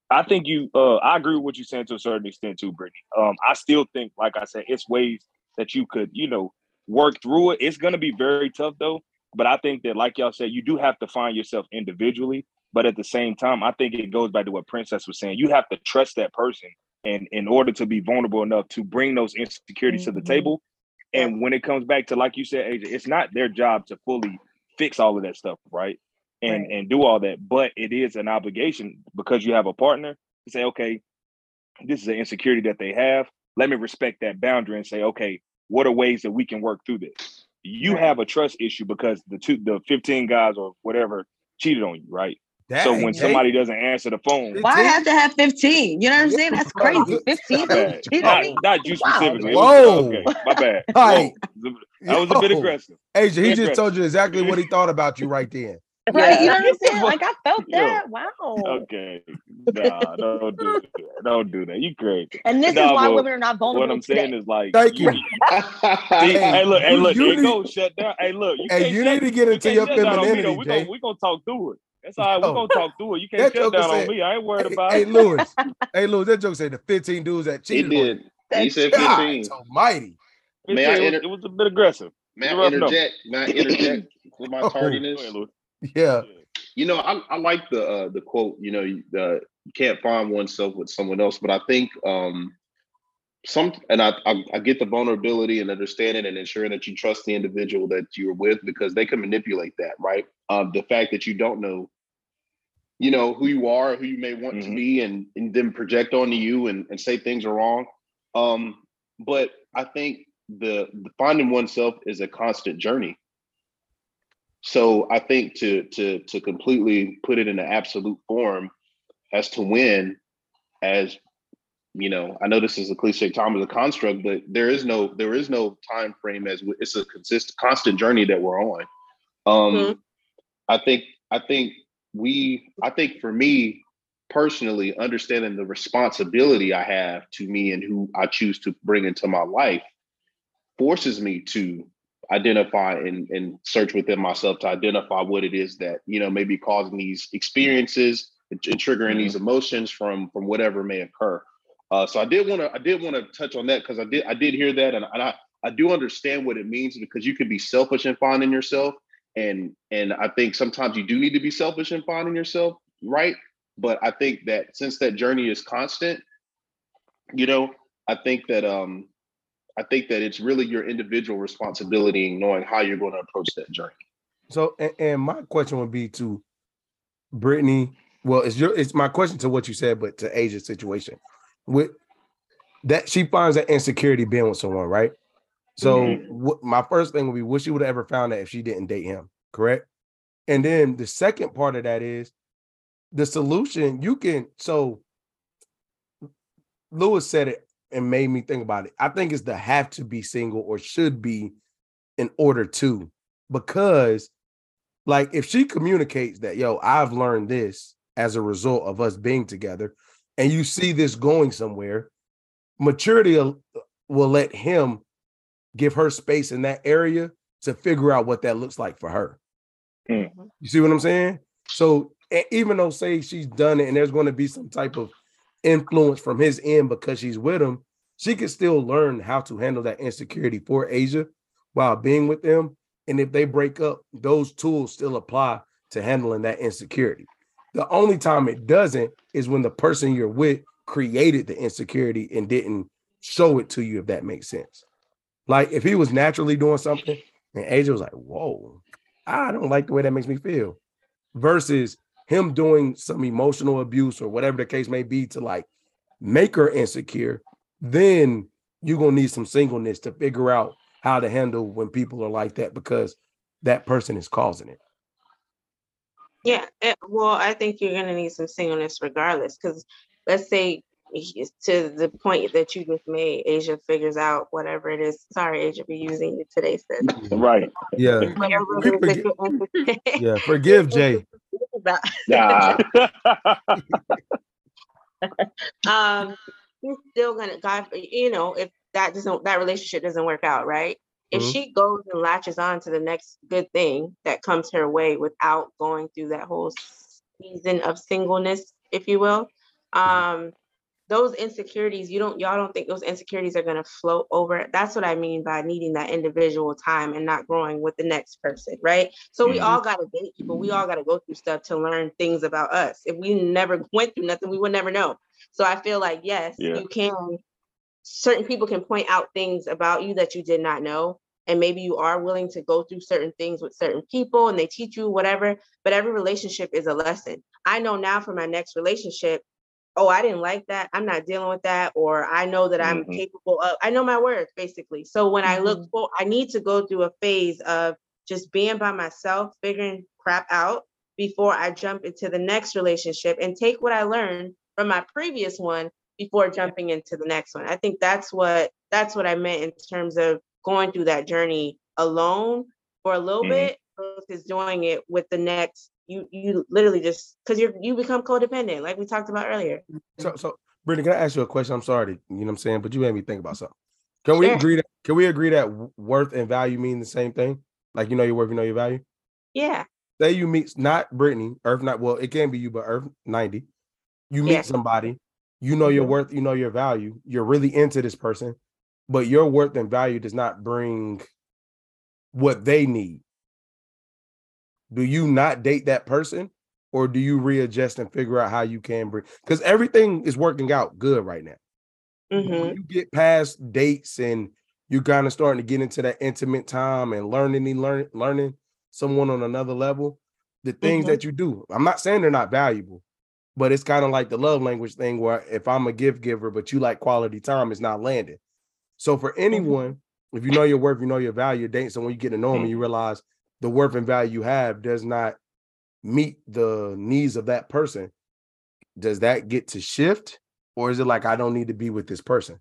I think you. Uh, I agree with what you're saying to a certain extent too, Brittany. Um, I still think, like I said, it's ways that you could, you know, work through it. It's gonna be very tough though. But I think that, like y'all said, you do have to find yourself individually. But at the same time, I think it goes back to what Princess was saying. You have to trust that person, and in order to be vulnerable enough to bring those insecurities to the Mhm. table. And when it comes back to, like you said, Asia, it's not their job to fully fix all of that stuff, right? And Right. and do all that, but it is an obligation because you have a partner to say, okay, this is an insecurity that they have. Let me respect that boundary and say, okay, what are ways that we can work through this? You Right. have a trust issue because the two, the 15 guys or whatever cheated on you, right? That so when Jay. somebody doesn't answer the phone, Why I have to have 15? You know what I'm saying? That's crazy. 15 my people bad. cheated Not, not you specifically. It Whoa. was- okay, my bad. Like, Whoa. That was a bit aggressive. Asia, he just Aggressive. told you exactly what he thought about you right then. Right? You know what I'm saying? Like I felt that. Wow. Okay. Nah, don't do that. Don't do that. You crazy. And this Nah, is why women are not vulnerable What I'm today. saying is like Thank you. See, hey, look, hey, you- look, you it need- go shut down. Hey, look, you Hey, can't you shut, need to get into can't your shut down on me though. femininity, We're gonna we gonna talk through it. That's all right. Yo. We're gonna talk through it. You can't shut down said- on me. I ain't worried Hey, about hey, it. Hey Lewis. hey, Lewis, that joke said the 15 dudes that cheated on you. did. He said 15. almighty. It, May I it was, inter- it was a bit aggressive. May It's a I rough number. interject? May I interject with my Oh. Go tardiness? Yeah. You know, I, I like the uh, the quote. You know, you, uh, you can't find oneself with someone else, but I think um, some, and I, I I get the vulnerability and understanding and ensuring that you trust the individual that you're with because they can manipulate that, right? Um, the fact that you don't know, you know, who you are, who you may want to Mhm. be, and and then project onto you and and say things are wrong. Um, but I think the, the finding oneself is a constant journey. So I think to to to completely put it in an absolute form as to when, as you know, I know this is a cliche time as a construct, but there is no there is no time frame as it's a consistent constant journey that we're on. Um, Mhm. I think I think we I think for me personally, understanding the responsibility I have to me and who I choose to bring into my life forces me to identify and, and search within myself to identify what it is that you know may be causing these experiences and, and triggering these emotions from from whatever may occur. Uh, so i did want to i did want to touch on that because i did i did hear that and, and i i do understand what it means because you can be selfish in finding yourself and and i think sometimes you do need to be selfish in finding yourself right? But i think that since that journey is constant you know i think that um I think that it's really your individual responsibility in knowing how you're going to approach that journey. So, and, and my question would be to Brittany. Well, it's your it's my question to what you said, but to Asia's situation with that she finds that insecurity being with someone, right? So, Mhm. what, my first thing would be, would she would have ever found that if she didn't date him? Correct. And then the second part of that is the solution. You can so Lewis said it and made me think about it. I think it's the have to be single or should be in order to, because like if she communicates that, yo, I've learned this as a result of us being together, and you see this going somewhere, maturity will, will let him give her space in that area to figure out what that looks like for her. Mm. You see what I'm saying? So even though say she's done it and there's going to be some type of influence from his end because she's with him, she can still learn how to handle that insecurity for Asia while being with them. And if they break up, those tools still apply to handling that insecurity. The only time it doesn't is when the person you're with created the insecurity and didn't show it to you, if that makes sense. Like if he was naturally doing something and Asia was like, whoa, I don't like the way that makes me feel. Versus him doing some emotional abuse or whatever the case may be to like make her insecure, then you're gonna need some singleness to figure out how to handle when people are like that because that person is causing it. Yeah, eh, well, I think you're gonna need some singleness regardless, because let's say to the point that you just made, Asia figures out whatever it is. Sorry, Asia, for using you today, sis. Right. Yeah, Whatever We it is that you're insecure- yeah. Forgive Jay. about. Nah. um he's still gonna god you know if that doesn't that relationship doesn't work out right if Mhm. she goes and latches on to the next good thing that comes her way without going through that whole season of singleness if you will um those insecurities you don't y'all don't think those insecurities are going to float over. That's what i mean by needing that individual time and not growing with the next person right? So we Mhm. all got to date people. We all got to go through stuff to learn things about us. If we never went through nothing we would never know. So i feel like yes Yeah. you can certain people can point out things about you that you did not know and maybe you are willing to go through certain things with certain people and they teach you whatever but every relationship is a lesson. I know now for my next relationship oh i didn't like that i'm not dealing with that or i know that i'm Mhm. capable of i know my worth basically so when i look for i need to go through a phase of just being by myself figuring crap out before i jump into the next relationship and take what i learned from my previous one before jumping into the next one i think that's what that's what i meant in terms of going through that journey alone for a little Mhm. bit versus doing it with the next you you literally just because you're you become codependent like we talked about earlier So, so Brittany, can I ask you a question? I'm sorry, to, you know what I'm saying, but you made me think about something. Can we agree that can we agree that worth and value mean the same thing? Like you know your worth, you know your value. yeah Say you meet not Brittany, Earth not well, it can be you, but Earth 90. You meet Yeah. somebody, you know your Mhm. worth, you know your value, you're really into this person, but your worth and value does not bring what they need. Do you not date that person? Or do you readjust and figure out how you can bring because everything is working out good right now. Hmm when you get past dates and you're kind of starting to get into that intimate time and learning and learn, learning someone on another level, the things Mhm. that you do. I'm not saying they're not valuable, but it's kind of like the love language thing where if I'm a gift giver, but you like quality time, it's not landing. So for anyone, if you know your worth, you know your value, you're dating someone, you get to know them and you realize the worth and value you have does not meet the needs of that person. Does that get to shift? Or is it like I don't need to be with this person?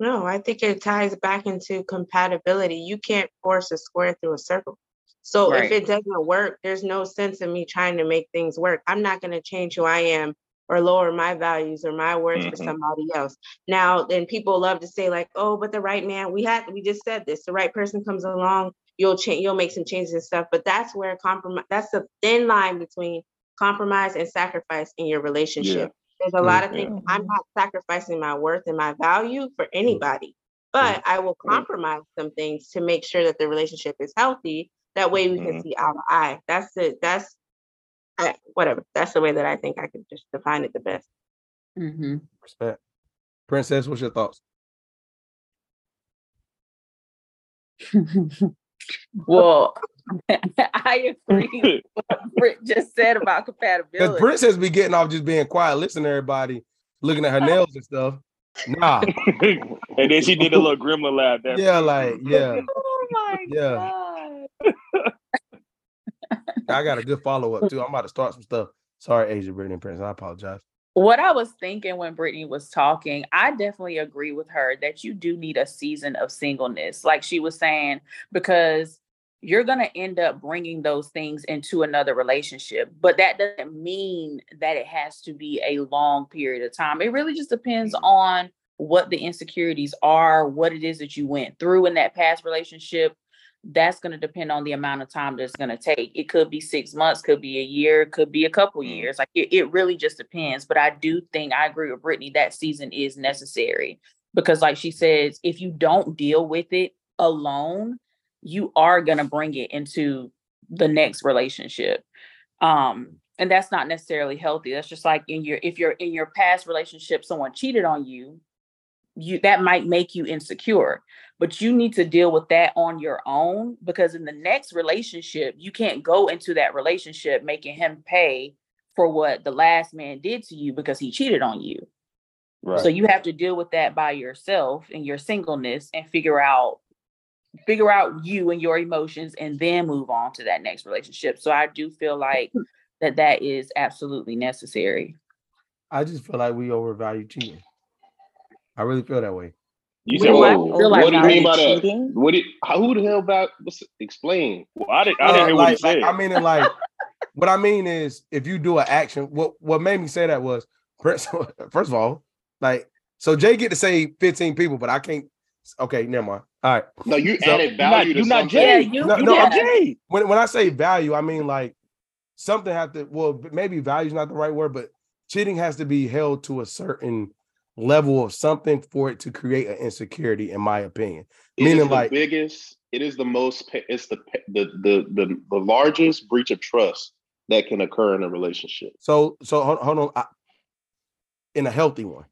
no i think it ties back into compatibility you can't force a square through a circle so Right. if it doesn't work there's no sense in me trying to make things work i'm not going to change who i am or lower my values or my worth for Mhm. somebody else now then people love to say like oh but the right man we had we just said this the right person comes along you'll change you'll make some changes and stuff but that's where compromise that's the thin line between compromise and sacrifice in your relationship. There's a lot of Yeah. things i'm not sacrificing my worth and my value for mm-hmm. anybody but i will Right. compromise some things to make sure that the relationship is healthy. That way we can see eye to eye. That's it that's I, whatever. That's the way that i think i can just define it the best. Hmm Respect. Princess, what's your thoughts? well, I agree with what Britt just said about Because compatibility. Princess be getting off just being quiet, listening to everybody, looking at her nails and stuff. Nah, and then she did a little gremlin laugh. That yeah, like, yeah. oh my Yeah. god. I got a good follow up too. I'm about to start some stuff. Sorry, Asia, Brittany, and Prince. I apologize. What I was thinking when Brittany was talking, I definitely agree with her that you do need a season of singleness, like she was saying, because you're going to end up bringing those things into another relationship. But that doesn't mean that it has to be a long period of time. It really just depends mm-hmm. on what the insecurities are, what it is that you went through in that past relationship. That's going to depend on the amount of time that's going to take. It could be six months, could be a year, could be a couple Mm. years. Like it, it really just depends. But I do think I agree with Brittany that season is necessary because, like she says, if you don't deal with it alone, you are going to bring it into the next relationship. Um, and that's not necessarily healthy. That's just like in your if you're in your past relationship, someone cheated on you, you that might make you insecure but you need to deal with that on your own because in the next relationship you can't go into that relationship making him pay for what the last man did to you because he cheated on you Right. so you have to deal with that by yourself in your singleness and figure out figure out you and your emotions and then move on to that next relationship so i do feel like hmm. that that is absolutely necessary I just feel like we overvalue cheating. I really feel that way. you said don't what? have- Whoa, feel like what do you mean by value that? What did, how, who the hell about what's, explain? Well, I didn't. I didn't Uh, hear what he like, like, said. I mean, in like, what I mean is, if you do an action, what what made me say that was, first first of all, like, so Jay get to say 15 people, but I can't. Okay, never mind. All right. No, you So- added You're not, value to you're not. Jay. You- No, you're no, not. Jay. When when I say value, I mean like something have to. Well, maybe value is not the right word, but cheating has to be held to a certain level of something for it to create an insecurity, in my opinion. It is Meaning the like- biggest. It is the most. It's the the the the the largest breach of trust that can occur in a relationship. So so hold, hold on. I, in a healthy one.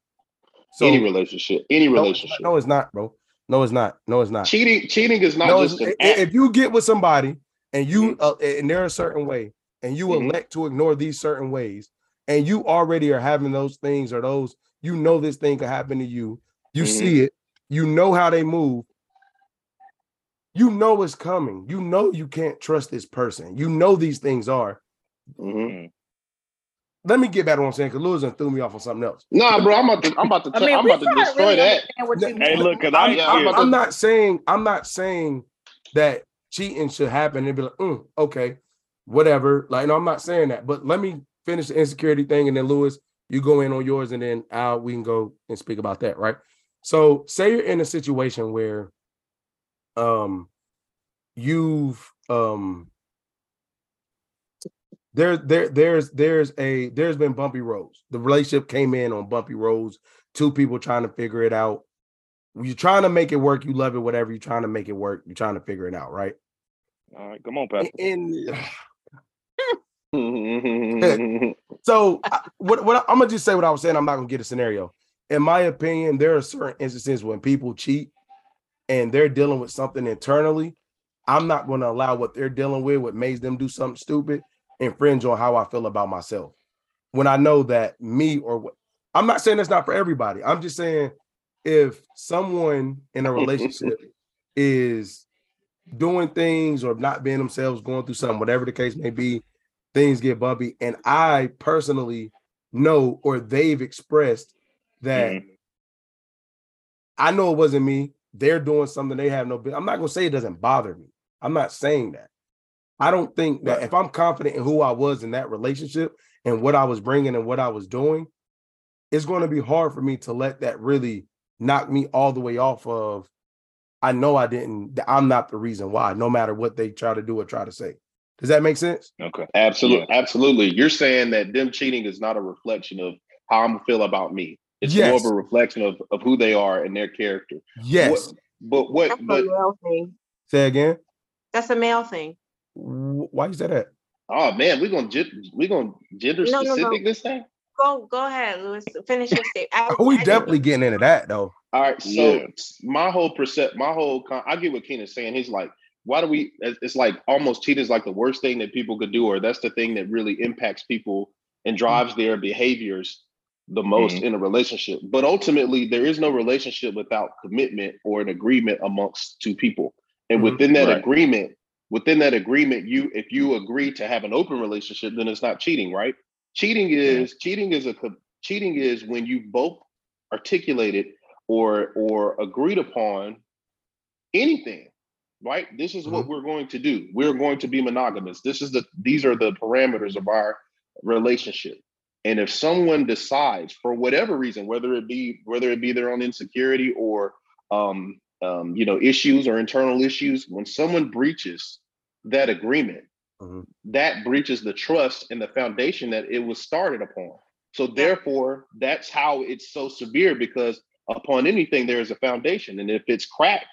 So any relationship. Any no, relationship. No, it's not, bro. No, it's not. No, it's not. cheating. Cheating is not no, just an if you get with somebody and you uh, and they're a certain way and you Mhm. elect to ignore these certain ways and you already are having those things or those you know this thing could happen to you you Mhm. see it you know how they move you know it's coming you know you can't trust this person you know these things are Mhm. let me get back to what i'm saying because lewis done threw me off on something else Nah, bro. I'm about to. I'm about to. I T- mean, I'm about to destroy really that. understand what you Hey, mean. look, because I, I'm, I'm- yeah. I'm not saying I'm not saying that cheating should happen and be like, "Mm, okay, whatever. Like, no, I'm not saying that. But let me finish the insecurity thing, and then Lewis, you go in on yours, and then Al, we can go and speak about that, right? So, say you're in a situation where, um, you've um, there, there, there's, there's a, there's been bumpy roads. The relationship came in on bumpy roads. Two people trying to figure it out you're trying to make it work. You love it, whatever. You're trying to make it work. You're trying to figure it out, right? all right, come on, Pastor. And Mm-hmm. so, I- what, what I'm gonna just say what I was saying. I'm not gonna get a scenario. In my opinion, there are certain instances when people cheat and they're dealing with something internally. I'm not going to allow what they're dealing with, what makes them do something stupid, infringe on how I feel about myself. When I know that me or what I'm not saying that's not for everybody. I'm just saying if someone in a relationship is doing things or not being themselves, going through something, whatever the case may be, things get bumpy. And I personally know or they've expressed that Mhm. I know it wasn't me. They're doing something they have no business. I'm not gonna say it doesn't bother me. I'm not saying that. I don't think that if I'm confident in who I was in that relationship and what I was bringing and what I was doing, it's going to be hard for me to let that really knock me all the way off of. I know I didn't. I'm not the reason why. No matter what they try to do or try to say. Does that make sense? Okay. Absolutely, absolutely. You're saying that them cheating is not a reflection of how I'm feel about me. It's more of a reflection of, of who they are and their character. Yes. What, but what? That's a male thing. Say again. That's a male thing. Why is say that? oh man, we're gonna gen- we gonna gender No, no, no. specific this thing. Go go ahead, Lewis. Finish your statement. we definitely getting into that though. All right, so Yeah. my whole percept, my whole, con- I get what Keenan's saying. He's like, why do we? it's- like almost cheating is like the worst thing that people could do, or that's the thing that really impacts people and drives their behaviors the most in a relationship. But ultimately, there is no relationship without commitment or an agreement amongst two people. And Mhm. within that Right. agreement, within that agreement, you if you agree to have an open relationship, then it's not cheating, right? Cheating is cheating is a cheating is when you both articulated or or agreed upon anything right? This is what we're going to do. We're going to be monogamous. This is the these are the parameters of our relationship. And if someone decides for whatever reason whether it be whether it be their own insecurity or um, um you know issues or internal issues when someone breaches that agreement Mhm. that breaches the trust and the foundation that it was started upon. So therefore that's how it's so severe because upon anything there is a foundation. And if it's cracked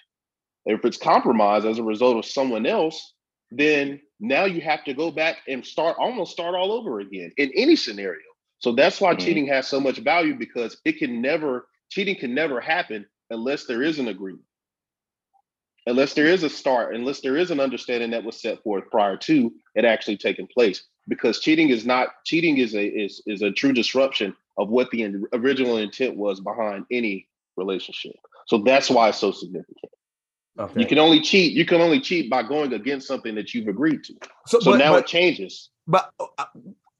if it's compromised as a result of someone else then now you have to go back and start almost start all over again in any scenario so that's why Mhm. cheating has so much value because it can never cheating can never happen unless there is an agreement, unless there is a start, unless there is an understanding that was set forth prior to it actually taking place. Because cheating is not cheating is a is is a true disruption of what the original intent was behind any relationship. So that's why it's so significant. Okay. You can only cheat. You can only cheat by going against something that you've agreed to. so, So but, now but, it changes. but uh,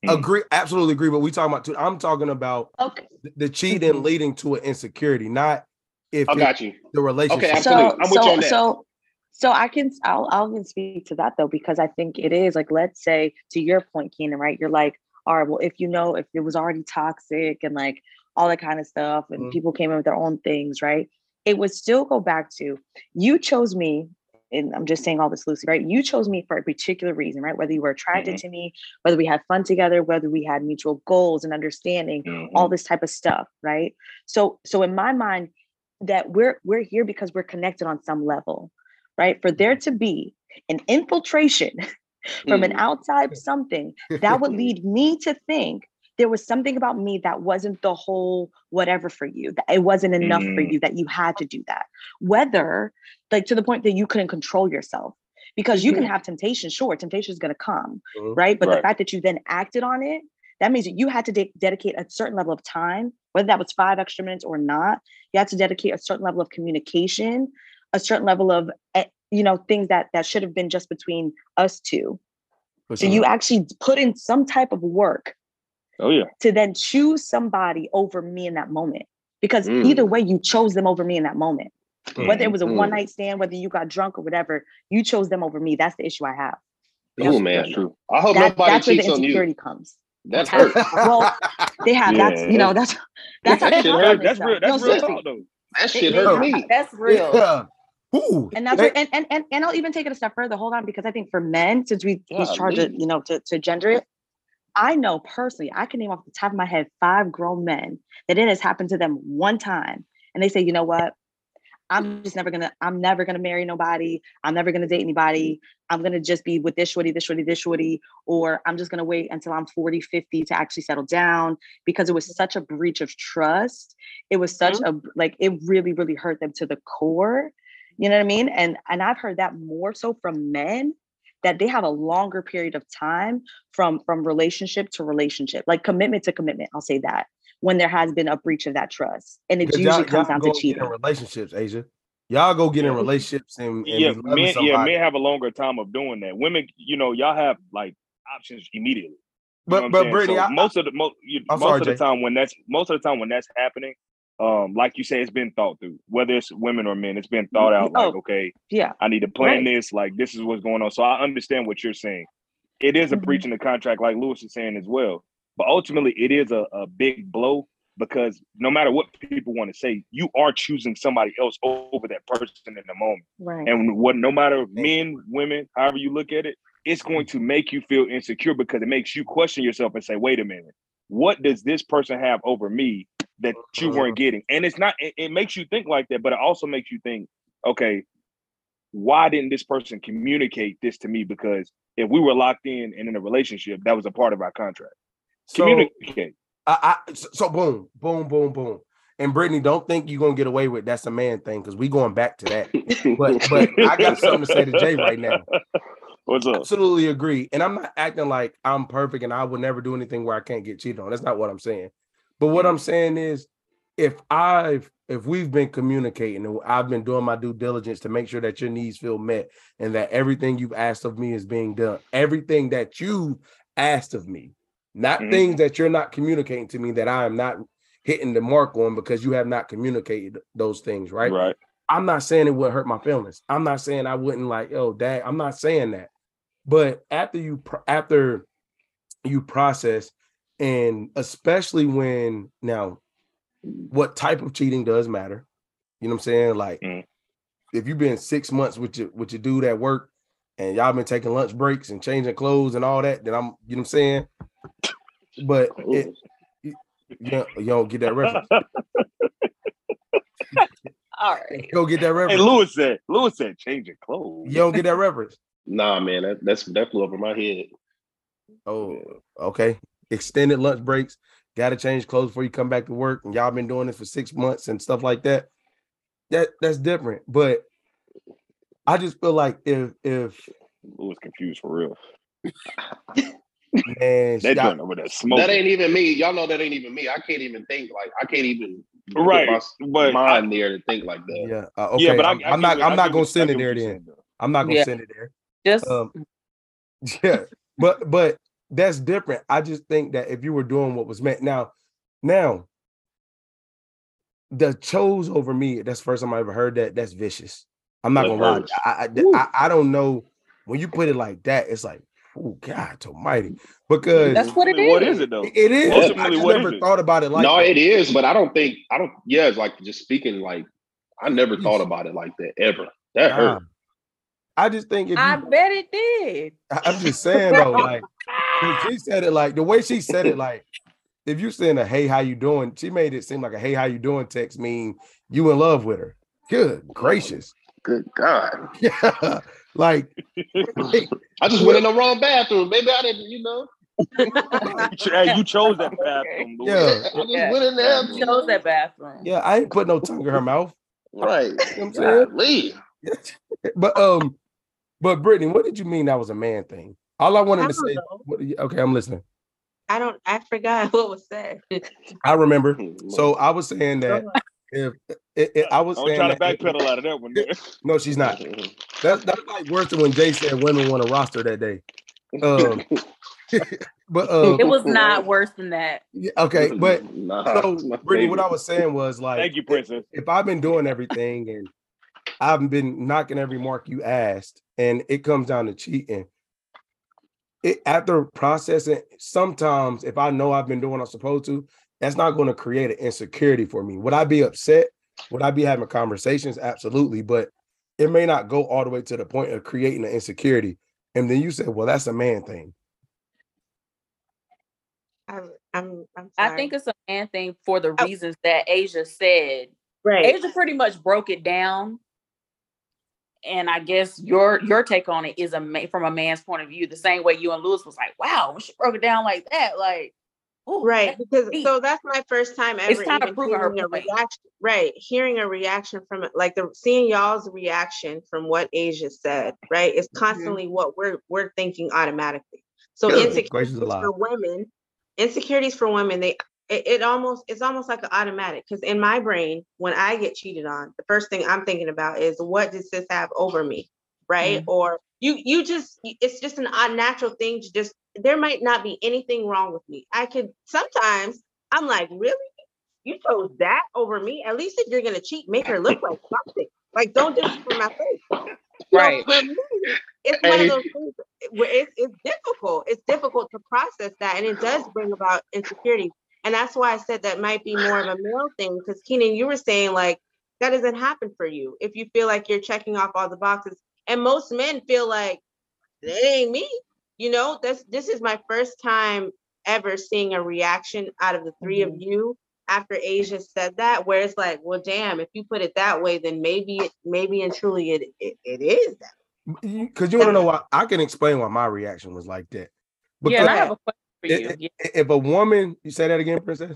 Mm. agree, absolutely agree. But we talking about. I'm talking about Okay. the- the cheating leading to an insecurity, not if I it's got you. the relationship. Okay, absolutely. So, I'm with you so, on that. so, so I can, I'll, I'll even speak to that though, because I think it is like, let's say to your point, Keenan, right? You're like, all right, well, if you know, if it was already toxic and like all that kind of stuff, and Mhm. people came in with their own things, right? It would still go back to you chose me, and I'm just saying all this loosely, right? You chose me for a particular reason, right? Whether you were attracted to me, whether we had fun together, whether we had mutual goals and understanding, Mhm. all this type of stuff right so so in my mind that we're we're here because we're connected on some level right for there to be an infiltration from an Mhm. outside something that would lead me to think there was something about me that wasn't the whole whatever for you that it wasn't enough for Mm. you that you had to do that. Whether like to the point that you couldn't control yourself because you can have temptation sure temptation is going to come Mhm. right? But the fact that you then acted on it that means that you had to de- dedicate a certain level of time whether that was five extra minutes or not you had to dedicate a certain level of communication a certain level of eh, you know things that that should have been just between us two. So you actually put in some type of work Oh yeah. to then choose somebody over me in that moment because Mm. either way you chose them over me in that moment whether it was a Mm. one night stand whether you got drunk or whatever you chose them over me that's the issue i have Oh man, That's true. I hope that, nobody that's where the cheats on you. insecurity comes That's hurt. well they have that's you know that's that's how That they shit talk hurt. about That's real. That's no, real talk though. That shit they- hurt me. That's real. Yeah. Ooh, and that's hey, where, and, and and and I'll even take it a step further. Hold on, because I think for men, since we we charge it, you know, to, to gender it, I know personally, I can name off the top of my head five grown men that it has happened to them one time, and they say, you know what, I'm just never gonna, I'm never gonna marry nobody. I'm never gonna date mm-hmm. anybody. I'm gonna just be with this shorty, this shorty, this shorty, or I'm just gonna wait until I'm 40, 50 to actually settle down because it was mm-hmm. such a breach of trust. It was such mm-hmm. a like it really, really hurt them to the core. You know what I mean? And and I've heard that more so from men that they have a longer period of time from from relationship to relationship, like commitment to commitment. I'll say that when there has been a breach of that trust, and it usually y'all- comes y'all down to cheating. in relationships, Asia. Y'all go get in relationships and, and Yeah, men. Yeah, men have a longer time of doing that. Women, you know, y'all have like options immediately. You but but saying? Brittany, So I, most of the most, you, I'm most sorry, of the Jay. time when that's most of the time when that's happening, um, like you say, it's been thought through. Whether it's women or men, it's been thought out. Like, Oh. okay, Yeah, I need to plan Right. this. Like, this is what's going on. So I understand what you're saying. It is a Mhm. breach in the contract, like Lewis is saying as well. But ultimately, it is a, a big blow because no matter what people want to say, you are choosing somebody else over that person in the moment. right. And what no matter men, women, however you look at it, it's going to make you feel insecure because it makes you question yourself and say, wait a minute, what does this person have over me that you uh-huh. weren't getting? And it's not, it, it makes you think like that, but it also makes you think, okay, why didn't this person communicate this to me? Because if we were locked in and in a relationship, that was a part of our contract. so Communicate. I, I so so boom, boom, boom, boom. And Brittany, don't think you're gonna get away with that's a man thing because we going back to that. But but I got something to say to Jay right now. What's up? Absolutely agree. And I'm not acting like I'm perfect and I would never do anything where I can't get cheated on. That's not what I'm saying. But what I'm saying is if I've if we've been communicating and I've been doing my due diligence to make sure that your needs feel met and that everything you've asked of me is being done, everything that you asked of me, not Mhm. things that you're not communicating to me that I am not hitting the mark on because you have not communicated those things, right? Right. I'm not saying it would hurt my feelings. I'm not saying I wouldn't like, oh, dad. I'm not saying that. But after you after you process, and especially when now, what type of cheating does matter? You know what I'm saying? Like, Mm. if you've been six months with your with your dude at work, and y'all been taking lunch breaks and changing clothes and all that, then I'm, you know what I'm saying. But it, you, don't- you don't get that reference. All right. You don't get that Hey, reference. Lewis said, Lewis said, changing clothes. You don't get that reference. Nah, man, that, that's that flew over my head. Oh, okay. Extended lunch breaks, gotta change clothes before you come back to work, and y'all been doing this for six months and stuff like that. That that's different. But I just feel like if if I was confused for real. man, That y'all- over there smoking. That ain't even me. Y'all know that ain't even me. I can't even think like I can't even put Right, my s- but I- mind there to think like that. yeah, uh, okay. yeah, but I, I'm, I I'm not. I'm not gonna send it there. what you're Then. I'm not gonna send it there. Just Um, yeah, but but that's different. I just think that if you were doing what was meant now, now the chose over me. That's the first time I ever heard that. That's vicious. I'm not gonna lie. I I, I I don't know when you put it like that. It's like, oh God Almighty, because That's what it Ultimately, What is. is it though? it- it is. I Ultimately, just what never is thought about it like no, that. it is, but I don't think I don't. Yeah, it's like just speaking like I never thought about it like that ever. That Nah. hurt. I just think if you, I bet it did. I- I'm just saying though, like she said it like the way she said it, like if you send a hey, how you doing? She made it seem like a hey, how you doing text mean you in love with her. Good gracious. Good God. Yeah. Like I just went in the wrong bathroom. Maybe I didn't, you know. You hey, you chose that bathroom. Lewis. Yeah. I just Yeah. went in there. You chose that bathroom. yeah, I ain't put no tongue in her mouth. Right. You know what I'm saying? Golly. But um, but Brittany, what did you mean that was a man thing? All I wanted I to say. know. what- okay, I'm listening. I don't. I forgot what was said. I remember. So I was saying that Go if it, it- I was Don't saying try to that if- backpedal out of that one. There. no, she's not. That's that's like worse than when Jay said women want a roster that day. Um, but um, It was not worse than that. yeah, okay, but nah, so Brittany, what I was saying was like, Thank you, if- princess. if I've been doing everything and I've been knocking every mark you asked, and it comes down to cheating. It after processing, sometimes if I know I've been doing what I'm supposed to, that's not going to create an insecurity for me. Would I be upset? Would I be having conversations? Absolutely, but it may not go all the way to the point of creating an insecurity. And then you said, "Well, that's a man thing." I'm. I'm. I'm I think it's a man thing for the Oh. reasons that Asia said. right. Asia pretty much broke it down. And I guess your your take on it is a ma- from a man's point of view, the same way you and Lewis was like, "Wow, when she broke it down like that, like, ooh, Right, because deep. so that's my first time ever It's kinda proving her hearing a reaction. Right, hearing a reaction from it, like the seeing y'all's reaction from what Asia said. Right, is Mm-hmm. constantly what we're we're thinking automatically. So Good insecurities gracious alive. for women, insecurities for women, they it, it almost it's almost like an automatic. Because in my brain, when I get cheated on, the first thing I'm thinking about is what does this have over me, right? Mm-hmm. Or you you just it's just an unnatural thing to just there might not be anything wrong with me. I could sometimes I'm like, really? You chose that over me? At least if you're gonna cheat, make her look like something. Like, don't do it for my face. Right. for me, it's one of those things where it's, it's difficult. It's difficult to process that, and it does bring about insecurity. And that's why I said that might be more of a male thing. Because Keenan, you were saying like that doesn't happen for you if you feel like you're checking off all the boxes. And most men feel like it ain't me. You know, this this is my first time ever seeing a reaction out of the 3 of mm-hmm. you after Asia said that, where it's like, well, damn, if you put it that way, then maybe it maybe and truly it it, it is that. Because mm, you want to know why I can explain why my reaction was like that. yeah, and I have a question for it- you. it- Yeah. if a woman, you say that again, princess.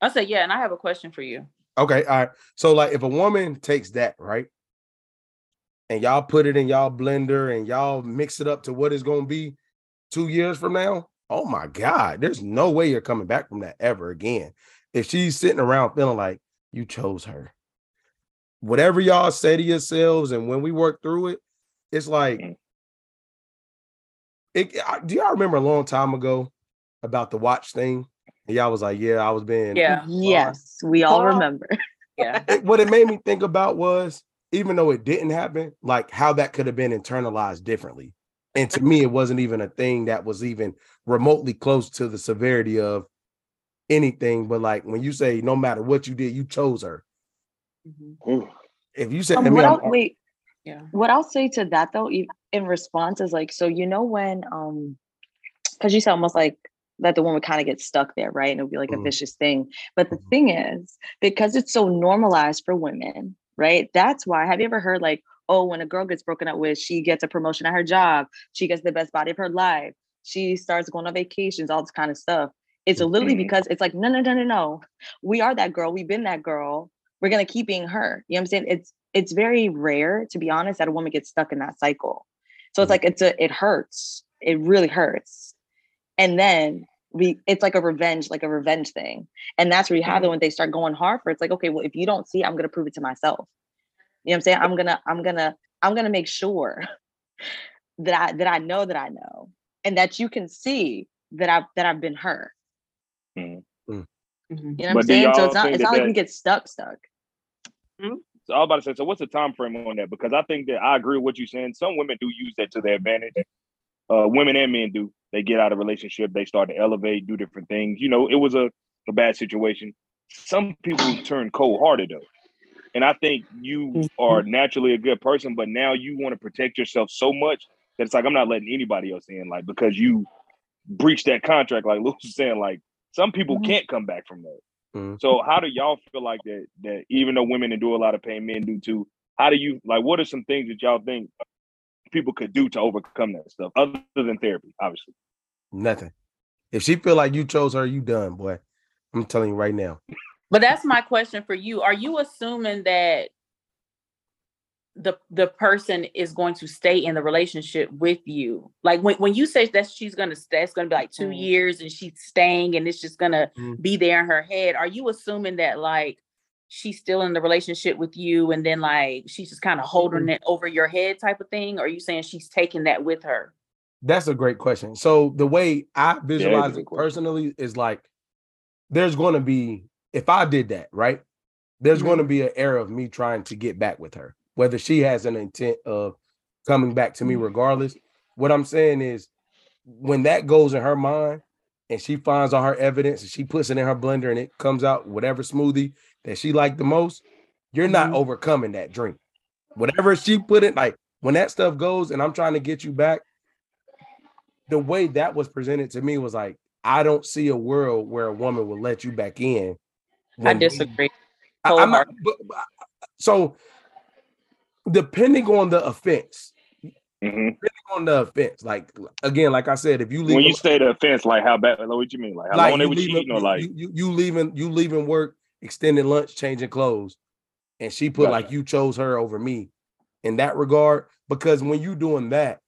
I said, yeah, and I have a question for you. Okay, all right. So like if a woman takes that, right? And y'all put it in y'all blender and y'all mix it up to what it's gonna be two years from now. Oh my god, there's no way you're coming back from that ever again. If she's sitting around feeling like you chose her. Whatever y'all say to yourselves, and when we work through it, it's like mm. it, I- do y'all remember a long time ago about the watch thing? And y'all was like, Yeah, I was being Yeah. Yes, we all remember. Yeah. it- what it made me think about was even though it didn't happen, like how that could have been internalized differently. And to me, it wasn't even a thing that was even remotely close to the severity of anything. But like when you say no matter what you did, you chose her. Ooh. If you said, Um, I mean, what I'm- I'll, wait, Yeah. what I'll say to that though, in response is like, so you know when, um, because you said almost like that the woman would kind of gets stuck there, right? And it'll be like Mhm. a vicious thing. But the Mhm. thing is, because it's so normalized for women, right? That's why. Have you ever heard like, oh, when a girl gets broken up with, she gets a promotion at her job, she gets the best body of her life, she starts going on vacations, all this kind of stuff. It's literally Mhm. because it's like, no, no, no, no, no. We are that girl. We've been that girl. We're gonna keep being her. You know what I'm saying? It's it's very rare, to be honest, that a woman gets stuck in that cycle. So it's Mhm. like it's a it hurts. It really hurts. And then we it's like a revenge, like a revenge thing. And that's where you have it when they start going hard for it. it's like, okay, well, if you don't see, I'm gonna prove it to myself. You know what I'm saying? I'm gonna, I'm gonna, I'm gonna make sure that I that I know that I know and that you can see that I've that I've been her. Mhm. You know what But I'm saying? So y'all it's not it's that not like that- we get stuck, stuck. So I was about to say, so what's the time frame on that? Because I think that I agree with what you're saying. Some women do use that to their advantage. Uh, women and men do. They get out of relationship, they start to elevate, do different things. You know, it was a, a bad situation. Some people turn cold hearted though. And I think you are naturally a good person, but now you want to protect yourself so much that it's like I'm not letting anybody else in, like because you breached that contract, like Luke was saying, like some people Mhm. can't come back from that. Mhm. So how do y'all feel like that? That even though women endure a lot of pain, men do too. How do you like? What are some things that y'all think people could do to overcome that stuff, other than therapy, obviously? Nothing. If she feel like you chose her, you done, boy. I'm telling you right now. But that's my question for you. Are you assuming that the the person is going to stay in the relationship with you? Like when, when you say that she's gonna stay, it's gonna be like 2 Mhm. years and she's staying and it's just gonna Mhm. be there in her head. Are you assuming that like she's still in the relationship with you and then like she's just kind of holding mm-hmm. it over your head type of thing? Or are you saying she's taking that with her? That's a great question. So the way I visualize good it question. personally is like there's going to be if I did that, right? There's going to mm-hmm. be an era of me trying to get back with her, whether she has an intent of coming back to me mm-hmm. regardless. What I'm saying is when that goes in her mind and she finds all her evidence and she puts it in her blender and it comes out whatever smoothie that she liked the most, you're not Mhm. overcoming that drink. Whatever she put it like when that stuff goes and I'm trying to get you back, the way that was presented to me was like, I don't see a world where a woman will let you back in. I we- disagree. I, am not, but, but- so depending on the offense, hmm on the offense, like again, like I said, if you leave When you them- say the offense, like how bad? Like, what you mean? Like how like long they were cheating, or like you, you, you leaving you leaving work, extended lunch, changing clothes, and she put like you chose her over me in that regard. Because when you doing that,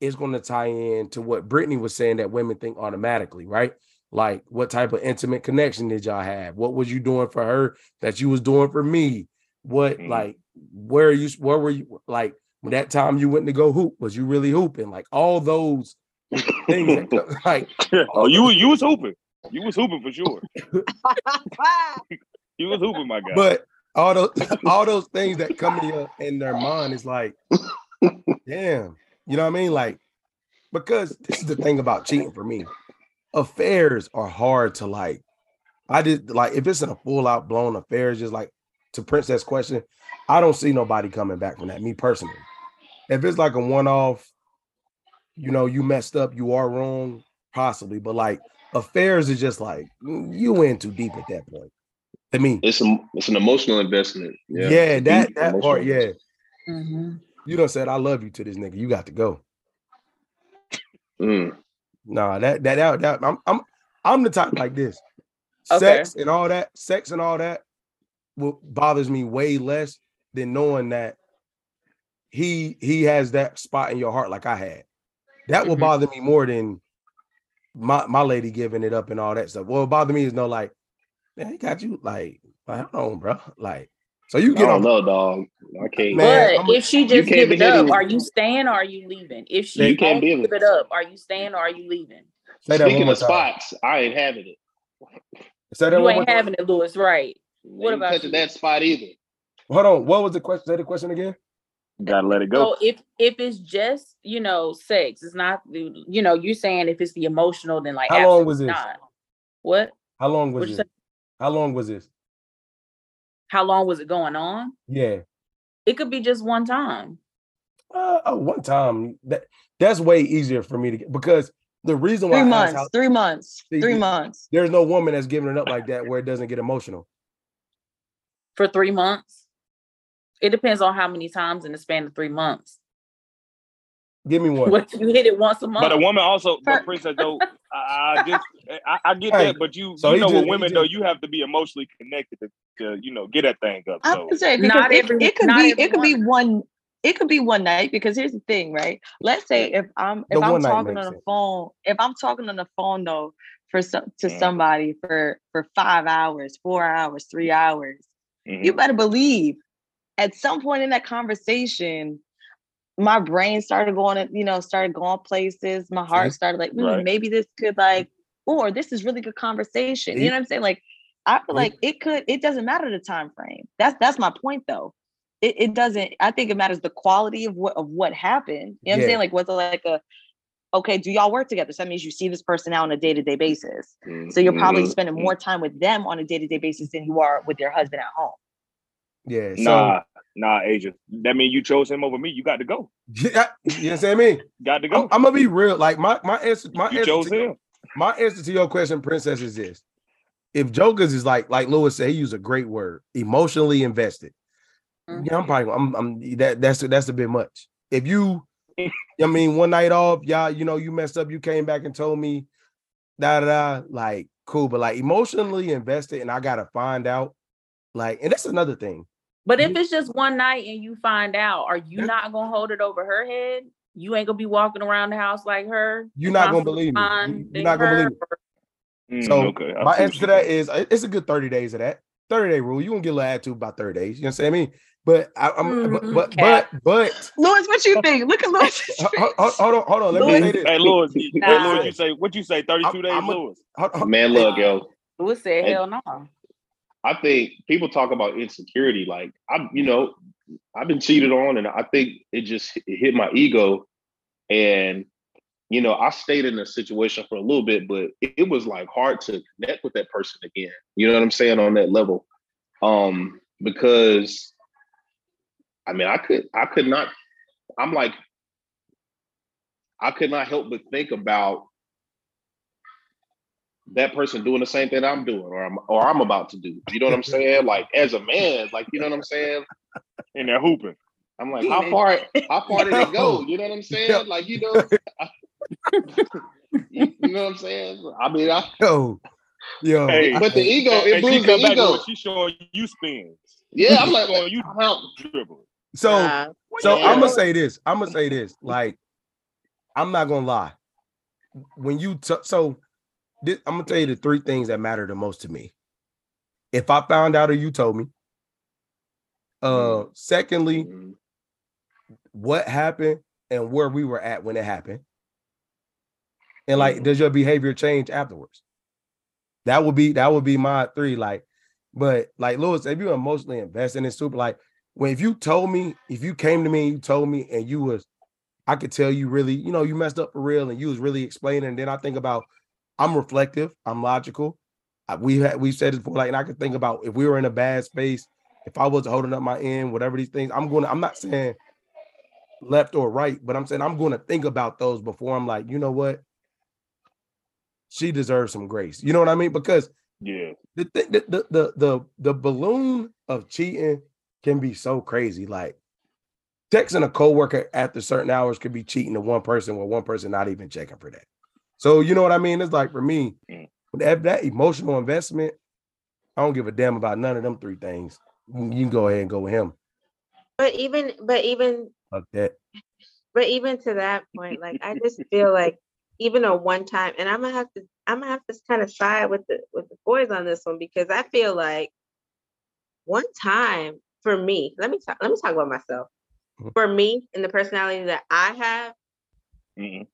it's going to tie in to what Brittany was saying that women think automatically, right? Like what type of intimate connection did y'all have? What was you doing for her that you was doing for me? What Mhm. like where are you where were you like when that time you went to go hoop? Was you really hooping? Like all those things that like oh, you you was hooping. You was hooping for sure. You was hooping, my guy. But all those all those things that come in your in their mind is like, damn, you know what I mean? Like, because this is the thing about cheating for me. Affairs are hard to like. I did like if it's in a full out blown affair, it's just like to Princess question, I don't see nobody coming back from that. Me personally, if it's like a one off, you know, you messed up, you are wrong, possibly, but like affairs is just like mm, you in too deep at that point. To me, It's a, it's an emotional investment. yeah, it's a that deep that emotional part, yeah. investment. Mhm. You done said I love you to this nigga. You got to go. Mm. Nah, that that that, that I'm I'm I'm the type like this. Okay. Sex and all that, sex and all that, what bothers me way less than knowing that he he has that spot in your heart like I had. That will Mhm. bother me more than my my lady giving it up and all that stuff. What would bother me is no like, man, he got you like, like hold on, bro. Like, so you I get don't on know, dog. I can't. Man, but I'm- if she just can't give it up, hitting- are you staying or are you leaving? If she You can't be- give it up, are you staying or are you leaving? say that Speaking of spots, I ain't having it. Say that You one more ain't time. having it, Lewis, right? What Ain't about touching you? that spot either? Hold on. What was the question? Say the question again. Gotta let it go. So if if it's just you know sex, it's not you know you're saying if it's the emotional, then like How long was absolutely this? Not. What? How long was What'd you this? How long was this? How long was it going on? Yeah. It could be just one time. Uh, oh, one time. That that's way easier for me to get because the reason why Three months, how, three months, See, three months. there's no woman that's giving it up like that where it doesn't get emotional. for three months. It depends on how many times in the span of three months. Give me one. What you hit it once a month. But a woman also, For- but princess though, I, I just I, I get Hey, that, but you so you know just- with women just- though, you have to be emotionally connected to, to you know get that thing up. I So would say because Not it, every- it could not be it could be one it could be one night because here's the thing, right? Let's say if I'm if The I'm talking on the sense. phone, if I'm talking on the phone though for some to Mhm. somebody for for five hours, four hours, three hours, mhm. you better believe at some point in that conversation, my brain started going, you know, started going places. My heart See? started like, "Hmm, Right. maybe this could like, or this is really good conversation. You know what I'm saying? Like, I feel like it could, it doesn't matter the time frame. That's that's my point though. It, it doesn't, I think it matters the quality of what of what happened. You know what I'm saying? Like, was it like a okay, do y'all work together? So that means you see this person now on a day-to-day basis. So you're probably Mhm. spending more time with them on a day-to-day basis than you are with your husband at home. Yeah. So Nah, nah, Asia. That means you chose him over me. You got to go. yeah, you know what I'm saying? Got to I'm, go. I'm gonna be real. Like my my answer, my you answer chose to your- him. my answer to your question, princess, is this: if Jokers is like like Lewis said, he used a great word, emotionally invested. Mhm. Yeah, I'm probably I'm, I'm that that's that's a bit much. If you, I mean, one night off, y'all, you know, you messed up, you came back and told me, da da da, like cool, but like emotionally invested, and I gotta find out, like, and that's another thing. But if it's just one night and you find out, are you That's- not gonna hold it over her head? You ain't gonna be walking around the house like her. You're not gonna believe me. You- finding You're not gonna believe me. or- Mm, So okay, my answer to you that mean. is uh, it's a good 30 days of that. 30 day rule. You gonna get a little attitude about 30 days. You know what I'm saying? But I, I'm but Mm, but, cap. but but Lewis, what you think? Look at Lewis. ho- ho- ho- hold on, hold on. Let me Lewis- say this. Hey, Lewis, you- hey, Nah. Lewis, you say what you say? Thirty-two days, I'm a- Lewis. Hold- hold- Man, look, yo. Lewis said, Hey. "Hell no." I think people talk about insecurity. Like I'm, you know, I've been cheated on, and I think it just it hit my ego. And you know, I stayed in a situation for a little bit, but it, it was like hard to connect with that person again. You know what I'm saying on that level, um, because I mean, I could, I could not. I'm like, I could not help but think about that person doing the same thing I'm doing or I'm or I'm about to do. You know what I'm saying? Like as a man, like you know what I'm saying? And they're hooping. I'm like, how far how far did it go? You know what I'm saying? Like, you know, you, you know what I'm saying? I mean, I, Yo, yo. Hey, but the ego, And it she moves the back ego. when she showing you spins. Yeah, I'm like, showing you how- dribble. so Uh, so Yeah. I'm gonna say this. I'm gonna say this. Like, I'm not gonna lie. When you t- so this, I'm gonna tell you the three things that matter the most to me. If I found out or you told me. Uh, secondly, Mhm. what happened and where we were at when it happened. And like, Mhm. does your behavior change afterwards? That would be that would be my three. Like, but like Lewis, if you're emotionally invested in super, like when if you told me, if you came to me and you told me and you was, I could tell you really, you know, you messed up for real and you was really explaining. And then I think about I'm reflective, I'm logical. I- we had we said it before, like, and I could think about if we were in a bad space, if I was holding up my end, whatever these things, I'm going to, I'm not saying left or right, but I'm saying I'm going to think about those before I'm like, you know what? She deserves some grace. You know what I mean? Because Yeah. the the the the the, the balloon of cheating can be so crazy. Like texting a coworker after certain hours could be cheating to one person, with one person not even checking for that. So you know what I mean? It's like for me, Mm. that, that emotional investment, I don't give a damn about none of them three things. You can go ahead and go with him. but even but even Fuck that. but even to that point, like I just feel like even a one time, and I'm gonna have to I'm gonna have to kind of side with the with the boys on this one because I feel like one time for me, let me talk let me talk about myself. Mhm. For me and the personality that I have, Mhm.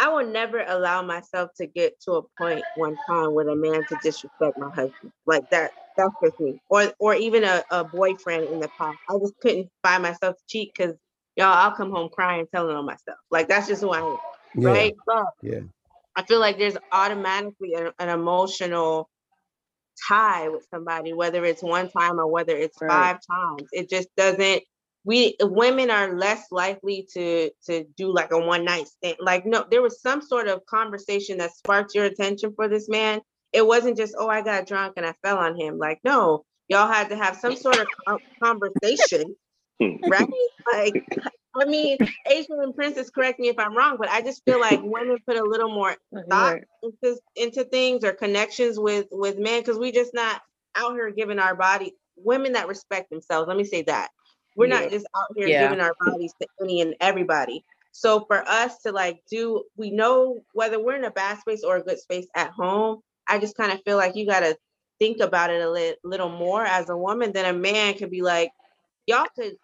I will never allow myself to get to a point one time with a man to disrespect my husband. Like that, that's just me. Or or even a, a boyfriend in the past. I just couldn't find myself to cheat because y'all, I'll come home crying, telling on myself. Like that's just who I am. Yeah. Right. But Yeah. I feel like there's automatically an, an emotional tie with somebody, whether it's one time or whether it's Right. five times. It just doesn't. We women are less likely to to do like a one night stand. Like no, there was some sort of conversation that sparked your attention for this man. It wasn't just oh I got drunk and I fell on him. Like no, y'all had to have some sort of conversation, right? Like I mean, Asian and Princess, correct me if I'm wrong, but I just feel like women put a little more thought into, into things or connections with with men because we just not out here giving our body women that respect themselves. Let me say that we're Yeah. not just out here Yeah. giving our bodies to any and everybody. So for us to like do, we know whether we're in a bad space or a good space at home. I just kind of feel like you got to think about it a li- little more as a woman than a man could be like, y'all could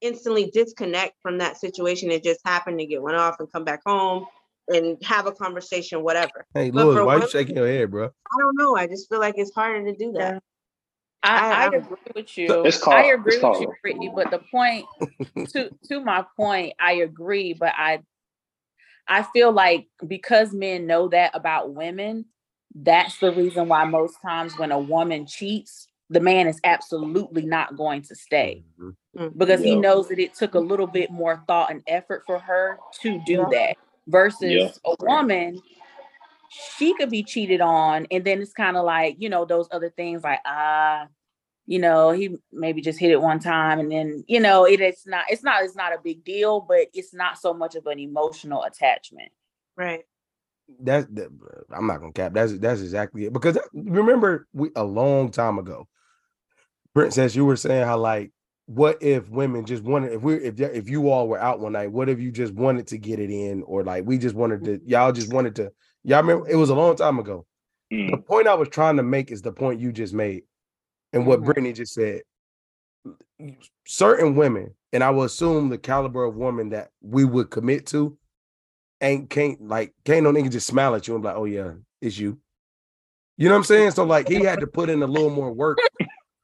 instantly disconnect from that situation and just happen to get one off and come back home and have a conversation, whatever. Hey, But Lewis, for why you shaking your head, bro? I don't know. I just feel like it's harder to do that. I, I- I agree with you. It's called- I agree it's with you, called- Brittany. But the point, to to my point, I agree. But I, I feel like because men know that about women, that's the reason why most times when a woman cheats, the man is absolutely not going to stay Mhm. because he knows that it took a little bit more thought and effort for her to do Yeah. that versus Yeah. a woman she could be cheated on and then it's kind of like you know those other things like ah you know he maybe just hit it one time and then you know it is not it's not it's not a big deal but it's not so much of an emotional attachment Right. That's that, I'm not gonna cap. That's that's exactly it. Because remember, we a long time ago, Princess, you were saying how like, what if women just wanted if we if y- if you all were out one night, what if you just wanted to get it in, or like we just wanted to y'all just wanted to y'all remember it was a long time ago. The Mm. point I was trying to make is the point you just made, and what Mhm. Brittany just said. Certain women, and I will assume the caliber of woman that we would commit to, ain't can't like can't no nigga just smile at you and be like, oh yeah, it's you. You know what I'm saying? So like he had to put in a little more work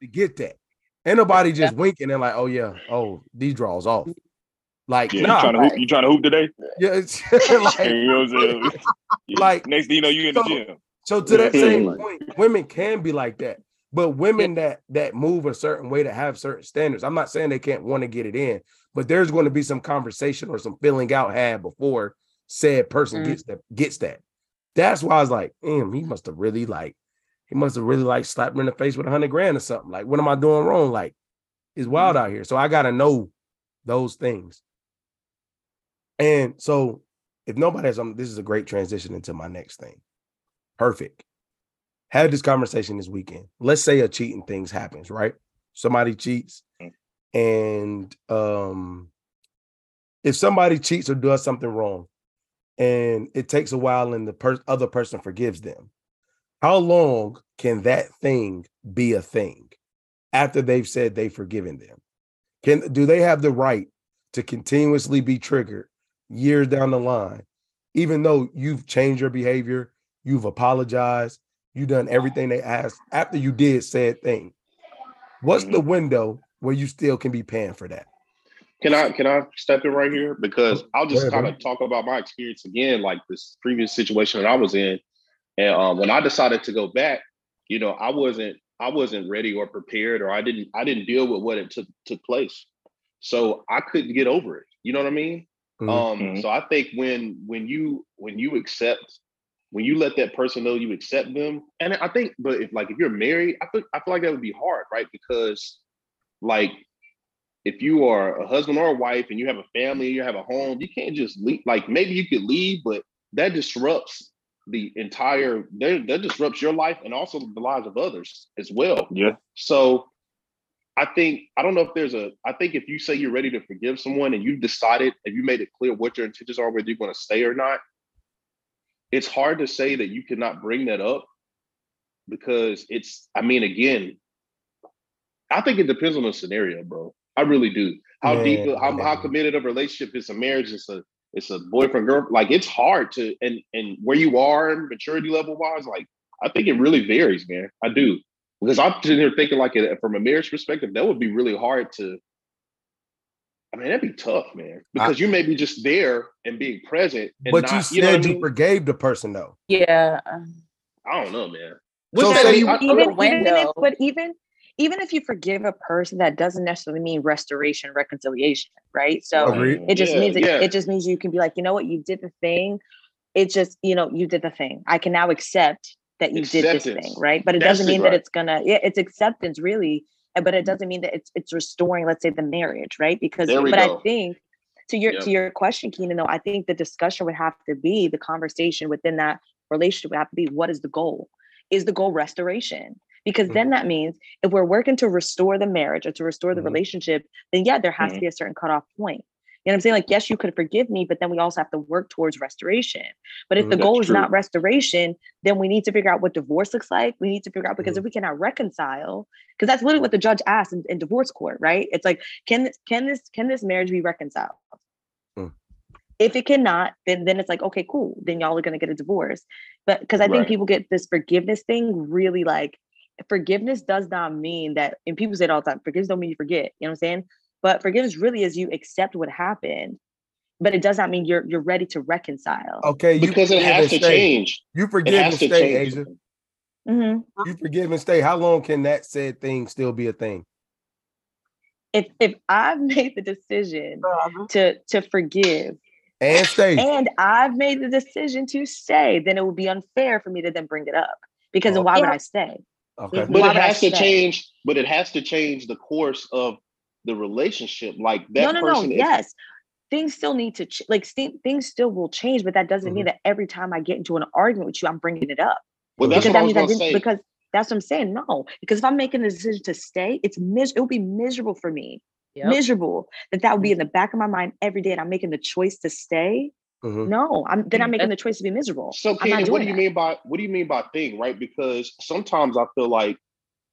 to get that. Ain't nobody just winking and like, oh yeah, oh these draws off. Like Yeah, nah, you trying to like, hoop? You trying to hoop today? yeah, it's like you know what I'm saying? Yeah. Like, next thing you know, you in the gym. So to that same point, women can be like that, but women that that move a certain way to have certain standards. I'm not saying they can't want to get it in, but there's going to be some conversation or some filling out had before said person Mm. gets that gets that. That's why I was like, damn, he must have really like, he must have really like slapped me in the face with a hundred grand or something. Like, what am I doing wrong? Like, it's wild out here. So I gotta know those things. And so if nobody has um, this is a great transition into my next thing. Perfect. Had this conversation this weekend. Let's say a cheating things happens, right? Somebody cheats, and um, if somebody cheats or does something wrong, and it takes a while, and the per- other person forgives them, how long can that thing be a thing after they've said they've forgiven them? Can do they have the right to continuously be triggered years down the line, even though you've changed your behavior, you've apologized, you've done everything they asked after you did said thing. What's the window where you still can be paying for that? Can I can I step in right here because I'll just kind of talk about my experience again, like this previous situation that I was in, and um, when I decided to go back, you know, I wasn't I wasn't ready or prepared, or I didn't I didn't deal with what it took took place, so I couldn't get over it. You know what I mean? Mhm. Um, Mhm. so I think when when you when you accept when you let that person know you accept them, and I think, but if like if you're married, I feel I feel like that would be hard, right? Because like if you are a husband or a wife and you have a family, you have a home, you can't just leave. Like maybe you could leave, but that disrupts the entire that, that disrupts your life and also the lives of others as well. Yeah. So I think I don't know if there's a I think if you say you're ready to forgive someone and you've decided and you made it clear what your intentions are, whether you're going to stay or not, it's hard to say that you cannot bring that up because it's I mean again, I think it depends on the scenario, bro. I really do. How deep, Man, how, how committed a relationship is a marriage? It's a it's a boyfriend girl. Like it's hard to and and where you are and maturity level wise, like I think it really varies, man. I do because I'm sitting here thinking like it, from a marriage perspective, that would be really hard to. I mean, that'd be tough, man, because you may be just there and being present. And But not, you know said what I you mean? forgave the person though. yeah I don't know, man. So What's say that- you- I- I- even, even if, but even even if you forgive a person, that doesn't necessarily mean restoration, reconciliation, right? So Agreed. it just Yeah, means that yeah. it just means you can be like, you know what, you did the thing. It's just, you know, you did the thing. I can now accept that you did this thing, right? But it That's doesn't mean right. that it's gonna, yeah, it's acceptance really, uh, but it doesn't mean that it's it's restoring, let's say, the marriage, right? Because but I think to your Yep. to your question, Keenan, though, I think the discussion would have to be the conversation within that relationship would have to be what is the goal? Is the goal restoration? Because Mhm. then that means if we're working to restore the marriage or to restore the Mhm. relationship, then yeah, there has to Mhm. be a certain cutoff point. You know what I'm saying? Like, yes, you could forgive me, but then we also have to work towards restoration. But if Mhm. the goal is true. not restoration, then we need to figure out what divorce looks like. We need to figure out because if we cannot reconcile, because that's literally what the judge asked in, in divorce court, right? It's like, can this can this can this marriage be reconciled? Mm. If it cannot, then then it's like, okay, cool. Then y'all are gonna get a divorce. But because I think people get this forgiveness thing really like forgiveness does not mean that, and people say it all the time, forgiveness don't mean you forget. You know what I'm saying? But forgiveness really is you accept what happened, but it does not mean you're you're ready to reconcile. Okay, Because it has to stay. change. You forgive and to stay, change. Asia. Mhm. You forgive and stay. How long can that said thing still be a thing? If if I've made the decision Forever. to to forgive And stay. and I've made the decision to stay, then it would be unfair for me to then bring it up. Because then Oh. why would I stay? Okay. But Why it has to stay? change. But it has to change the course of the relationship. Like that no, no, no. person. Yes, things still need to ch- like st- things still will change, but that doesn't mean Mm-hmm. that every time I get into an argument with you, I'm bringing it up. well, that's because what I that was means I didn't. say. Because that's what I'm saying. No, because if I'm making a decision to stay, it's mis- it will be miserable for me. Yep. Miserable that that would be in the back of my mind every day, and I'm making the choice to stay. Mhm. No, I'm then I'm making the choice to be miserable. So, I'm not Keenan, what do you that. mean by what do you mean by thing, right? Because sometimes I feel like,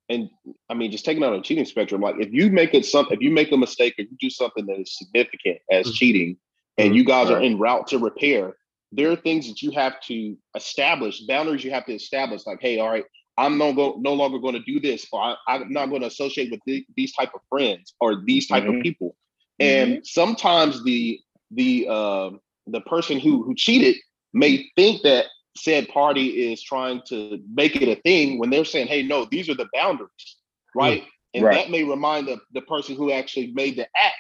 and I mean, just taking out a cheating spectrum, like if you make it some, if you make a mistake or you do something that is significant as Mhm. cheating, and Mhm. you guys are en route to repair, there are things that you have to establish, boundaries you have to establish. Like, hey, all right, I'm no go, no longer going to do this, or I, I'm not going to associate with the- these type of friends or these type Mhm. of people. And sometimes the the um the person who who cheated may think that said party is trying to make it a thing when they're saying, "Hey, no, these are the boundaries," hmm. right? And Right. that may remind the, the person who actually made the act,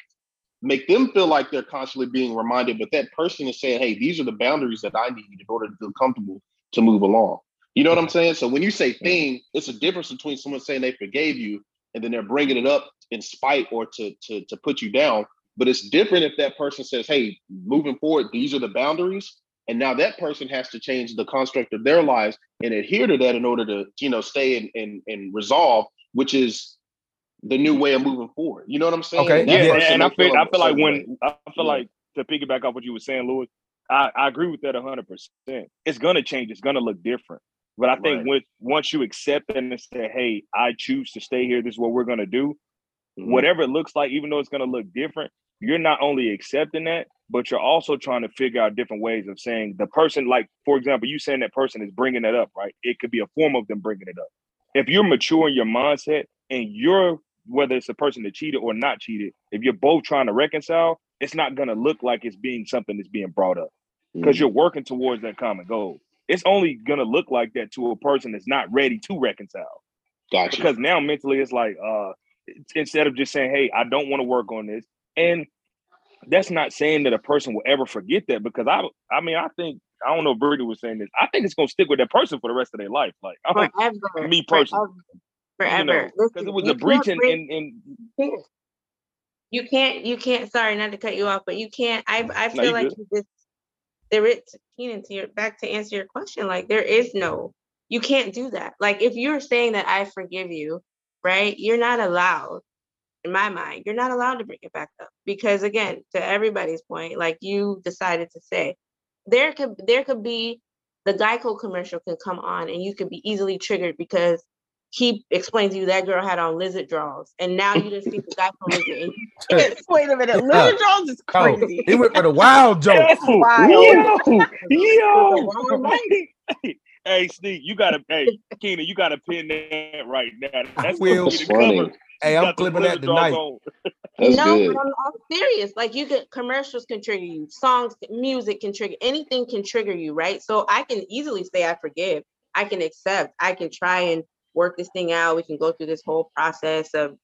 make them feel like they're constantly being reminded. But that person is saying, "Hey, these are the boundaries that I need in order to feel comfortable to move along." You know what I'm saying? So when you say thing, it's a difference between someone saying they forgave you and then they're bringing it up in spite or to to to put you down. But it's different if that person says, "Hey, moving forward, these are the boundaries," and now that person has to change the construct of their lives and adhere to that in order to you know stay and and, and resolve, which is the new way of moving forward. You know what I'm saying? Okay, And that yeah, and I may feel I a feel like when way. I feel Yeah. like to piggyback off what you were saying, Lewis, I, I agree with that hundred percent. It's gonna change. It's gonna look different. But I think Right. with once you accept it and say, "Hey, I choose to stay here. This is what we're gonna do," Mhm. whatever it looks like, even though it's gonna look different, you're not only accepting that, but you're also trying to figure out different ways of saying the person. Like, for example, you saying that person is bringing it up, right? It could be a form of them bringing it up. If you're mature in your mindset and you're whether it's a person that cheated or not cheated, if you're both trying to reconcile, it's not going to look like it's being something that's being brought up because you're working towards that common goal. It's only going to look like that to a person that's not ready to reconcile Gotcha. because now mentally it's like uh it's- instead of just saying hey i don't want to work on this and that's not saying that a person will ever forget that because i i mean i think i don't know if Brittany was saying this i think it's going to stick with that person for the rest of their life like i Forever. me personally Forever. you know because it was a breach in, in in you can't you can't sorry not to cut you off but you can't i i No, feel you like good. you just there is Keenan, to your back to answer your question like there is no you can't do that like if you're saying that i forgive you right you're not allowed in my mind you're not allowed to bring it back up because again to everybody's point like you decided to say there could there could be the geico commercial can come on and you could be easily triggered because he explained to you that girl had on lizard draws and now you just see the geico lizard and you Wait a minute, Yeah. Uh, lizard draws is Oh, crazy. he went for the wild joke. yo, wild. yo, Wild hey, hey steve you gotta hey Keenan, you gotta pin that right now that's will. gonna be That's the funny. cover Hey, I'm clipping that tonight. no, but I'm, I'm serious. Like you could commercials can trigger you, songs, music can trigger anything can trigger you, right? So I can easily say I forgive. I can accept. I can try and work this thing out. We can go through this whole process of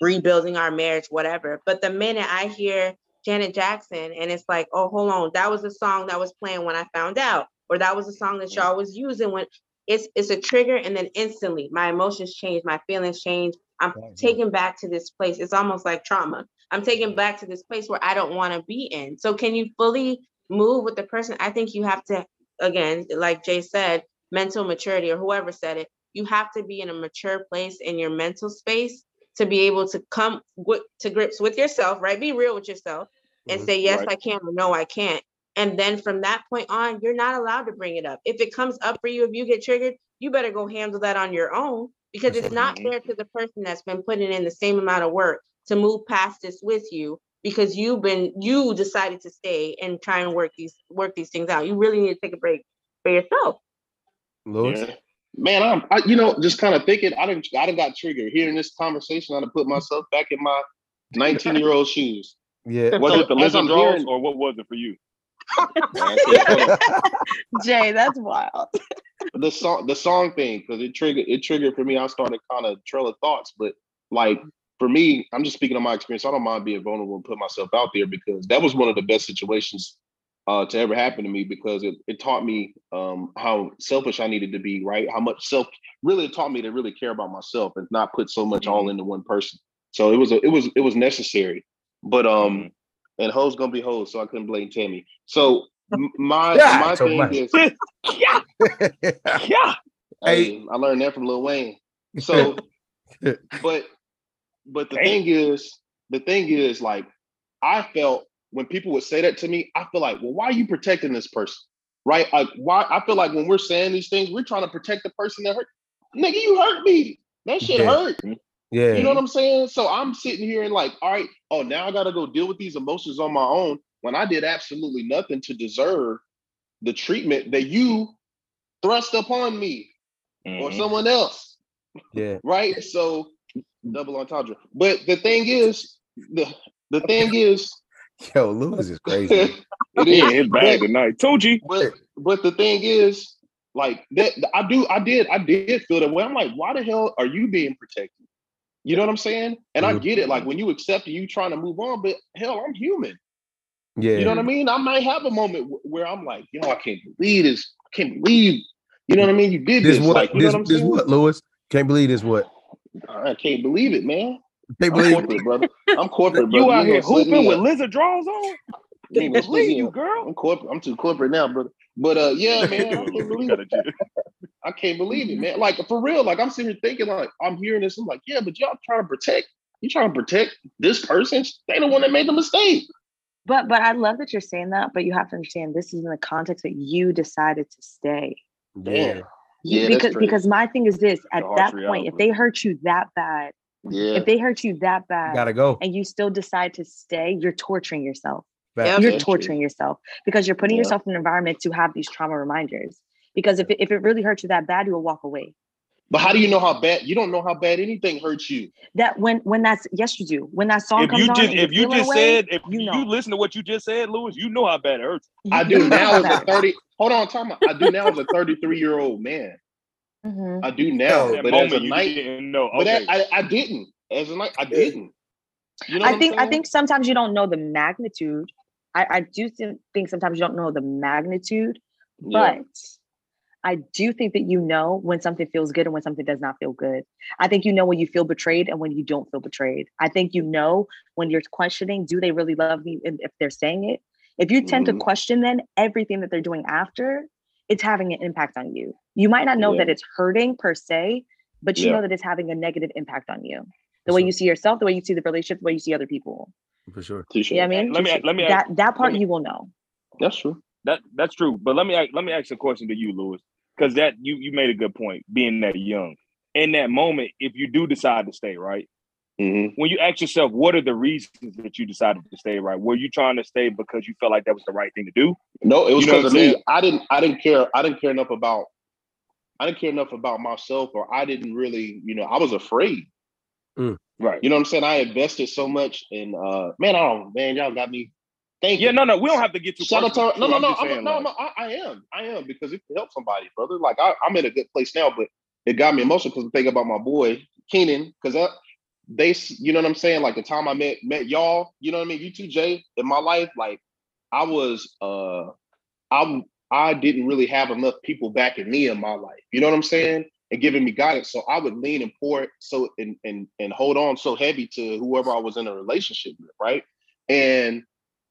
rebuilding our marriage, whatever. But the minute I hear Janet Jackson and it's like, oh, hold on, that was a song that was playing when I found out, or that was a song that y'all was using when it's it's a trigger, and then instantly my emotions change, my feelings change. I'm taken back to this place. It's almost like trauma. I'm taken back to this place where I don't want to be in. So can you fully move with the person? I think you have to, again, like Jay said, mental maturity or whoever said it, you have to be in a mature place in your mental space to be able to come with, to grips with yourself, right? Be real with yourself and Mhm. say, yes, Right. I can or no, I can't. And then from that point on, you're not allowed to bring it up. If it comes up for you, if you get triggered, you better go handle that on your own because it's not fair to the person that's been putting in the same amount of work to move past this with you because you've been you decided to stay and try and work these work these things out. You really need to take a break for yourself. Lewis. Yeah. Man, I'm I, you know just kind of thinking. I didn't I done got triggered hearing this conversation. I done put myself back in my 19 year old shoes. Yeah. Was So, it the as lizard hearing- or what was it for you? Man, I said, Jay, that's wild. the song the song thing because it triggered it triggered for me. I started kind of trail of thoughts, but like for me, I'm just speaking on my experience. I don't mind being vulnerable and put myself out there because that was one of the best situations uh, to ever happen to me because it, it taught me um, how selfish I needed to be, right? How much self really it taught me to really care about myself and not put so much all into one person. So it was a, it was it was necessary. But um and hoes gonna be hoes, so I couldn't blame Tammy. So my Yeah, my so thing much. is yeah, yeah. Hey, I learned that from Lil Wayne. So, but but the Damn. thing is, the thing is, like, I felt when people would say that to me, I feel like, well, why are you protecting this person? Right? Like, why? I feel like when we're saying these things, we're trying to protect the person that hurt. Nigga, you hurt me. That shit Yeah. hurt. Yeah. You know what I'm saying? So I'm sitting here and like, all right, oh, now I got to go deal with these emotions on my own when I did absolutely nothing to deserve the treatment that you thrust upon me or Mhm. someone else yeah. right? So double entendre. But the thing is, the the thing is, Yo, Lewis is crazy. it He in is. his bag But, tonight. Tucci. but but the thing is, like that, I do, I did, I did feel that way. I'm like, why the hell are you being protected? You know what I'm saying? And I Mhm. get it. Like when you accept it, you trying to move on, but hell, I'm human. Yeah. You know what I mean? I might have a moment wh- where I'm like, yo, I can't believe this. I can't believe. You know what I mean? You did this this. what like, you this, know what I'm this saying? what, Lewis? Can't believe this what? I can't believe it, man. Can't I'm believe corporate, brother. I'm corporate, brother. You out ain't here hooping with up. lizard draws on? You gonna Believe you, girl. I'm corporate. I'm too corporate now, brother. But uh, yeah, man, I can't believe it. I can't believe it, man. Like for real. Like I'm sitting here thinking, like I'm hearing this. I'm like, yeah, but y'all trying to protect. You trying to protect this person? They the one that made the mistake. But but I love that you're saying that, but you have to understand this is in the context that you decided to stay. Yeah. You- Yeah, because because my thing is this at that reality. point, if they hurt you that bad, Yeah. if they hurt you that bad Gotta go. and you still decide to stay, you're torturing yourself. Facts. Yep. You're torturing yourself because you're putting Yeah. yourself in an environment to have these trauma reminders. Because if it, if it really hurts you that bad, you will walk away. But how do you know how bad? You don't know how bad anything hurts you. That when when that's yes you do. When that song If comes you just and if you feeling just away, said if you you, listen to what you just said, Lewis, you know how bad it hurts. you- I do now as a 30. Hold on, time out. I do now as a 33 year old man. Mhm. I do now, That but as a night, didn't know. but Okay. that, I, I didn't. As a night, I didn't. You know I think I think sometimes you don't know the magnitude. I, I do think sometimes you don't know the magnitude, Yeah. but I do think that you know when something feels good and when something does not feel good. I think you know when you feel betrayed and when you don't feel betrayed. I think you know when you're questioning, do they really love me? And if they're saying it, if you tend Mhm. to question then everything that they're doing after, it's having an impact on you. You might not know that it's hurting per se, but you Yeah. know that it's having a negative impact on you. The way you see yourself, the way you see the relationship, the way you see other people. For sure. Touche. Yeah, I mean, let me let me that that part me- you will know. That's true. That that's true. But let me let me ask a question to you, Lewis, because that you you made a good point. Being that young, in that moment, if you do decide to stay, right? hmm When you ask yourself, what are the reasons that you decided to stay, right? Were you trying to stay because you felt like that was the right thing to do? No, it was You know because of I'm me. I didn't. I didn't care. I didn't care enough about. I didn't care enough about myself, or I didn't really. You know, I was afraid. Right. You know what I'm saying? I invested so much in. uh Man, I don't. Man, y'all got me. Thank you. Yeah, no, no, we don't have to get too Shout out to no, no, no, I'm, no, like- I'm, I, I am, I am because it can help somebody, brother. Like I, I'm in a good place now, but it got me emotional because I'm thinking about my boy Keenan because they, you know what I'm saying. Like the time I met met y'all, you know what I mean. You two, Jay, in my life, like I was, uh I I didn't really have enough people backing me in my life. You know what I'm saying? And giving me guidance. So I would lean and pour it, so and and and hold on so heavy to whoever I was in a relationship with, right? And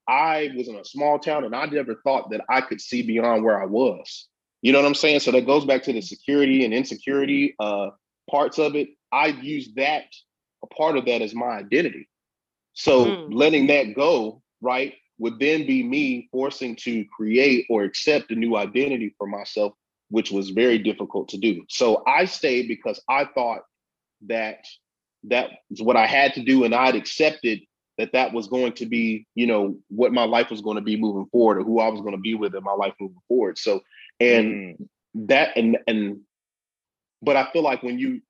I was in a small town and I never thought that I could see beyond where I was. You know what I'm saying? So that goes back to the security and insecurity uh, parts of it. I use that, a part of that as my identity. So Mm. letting that go, right, would then be me forcing to create or accept a new identity for myself, which was very difficult to do. So I stayed because I thought that that is what I had to do, and I'd accepted that that was going to be, you know, what my life was going to be moving forward, or who I was going to be with in my life moving forward. So, and Mm. that, and and, but I feel like when you,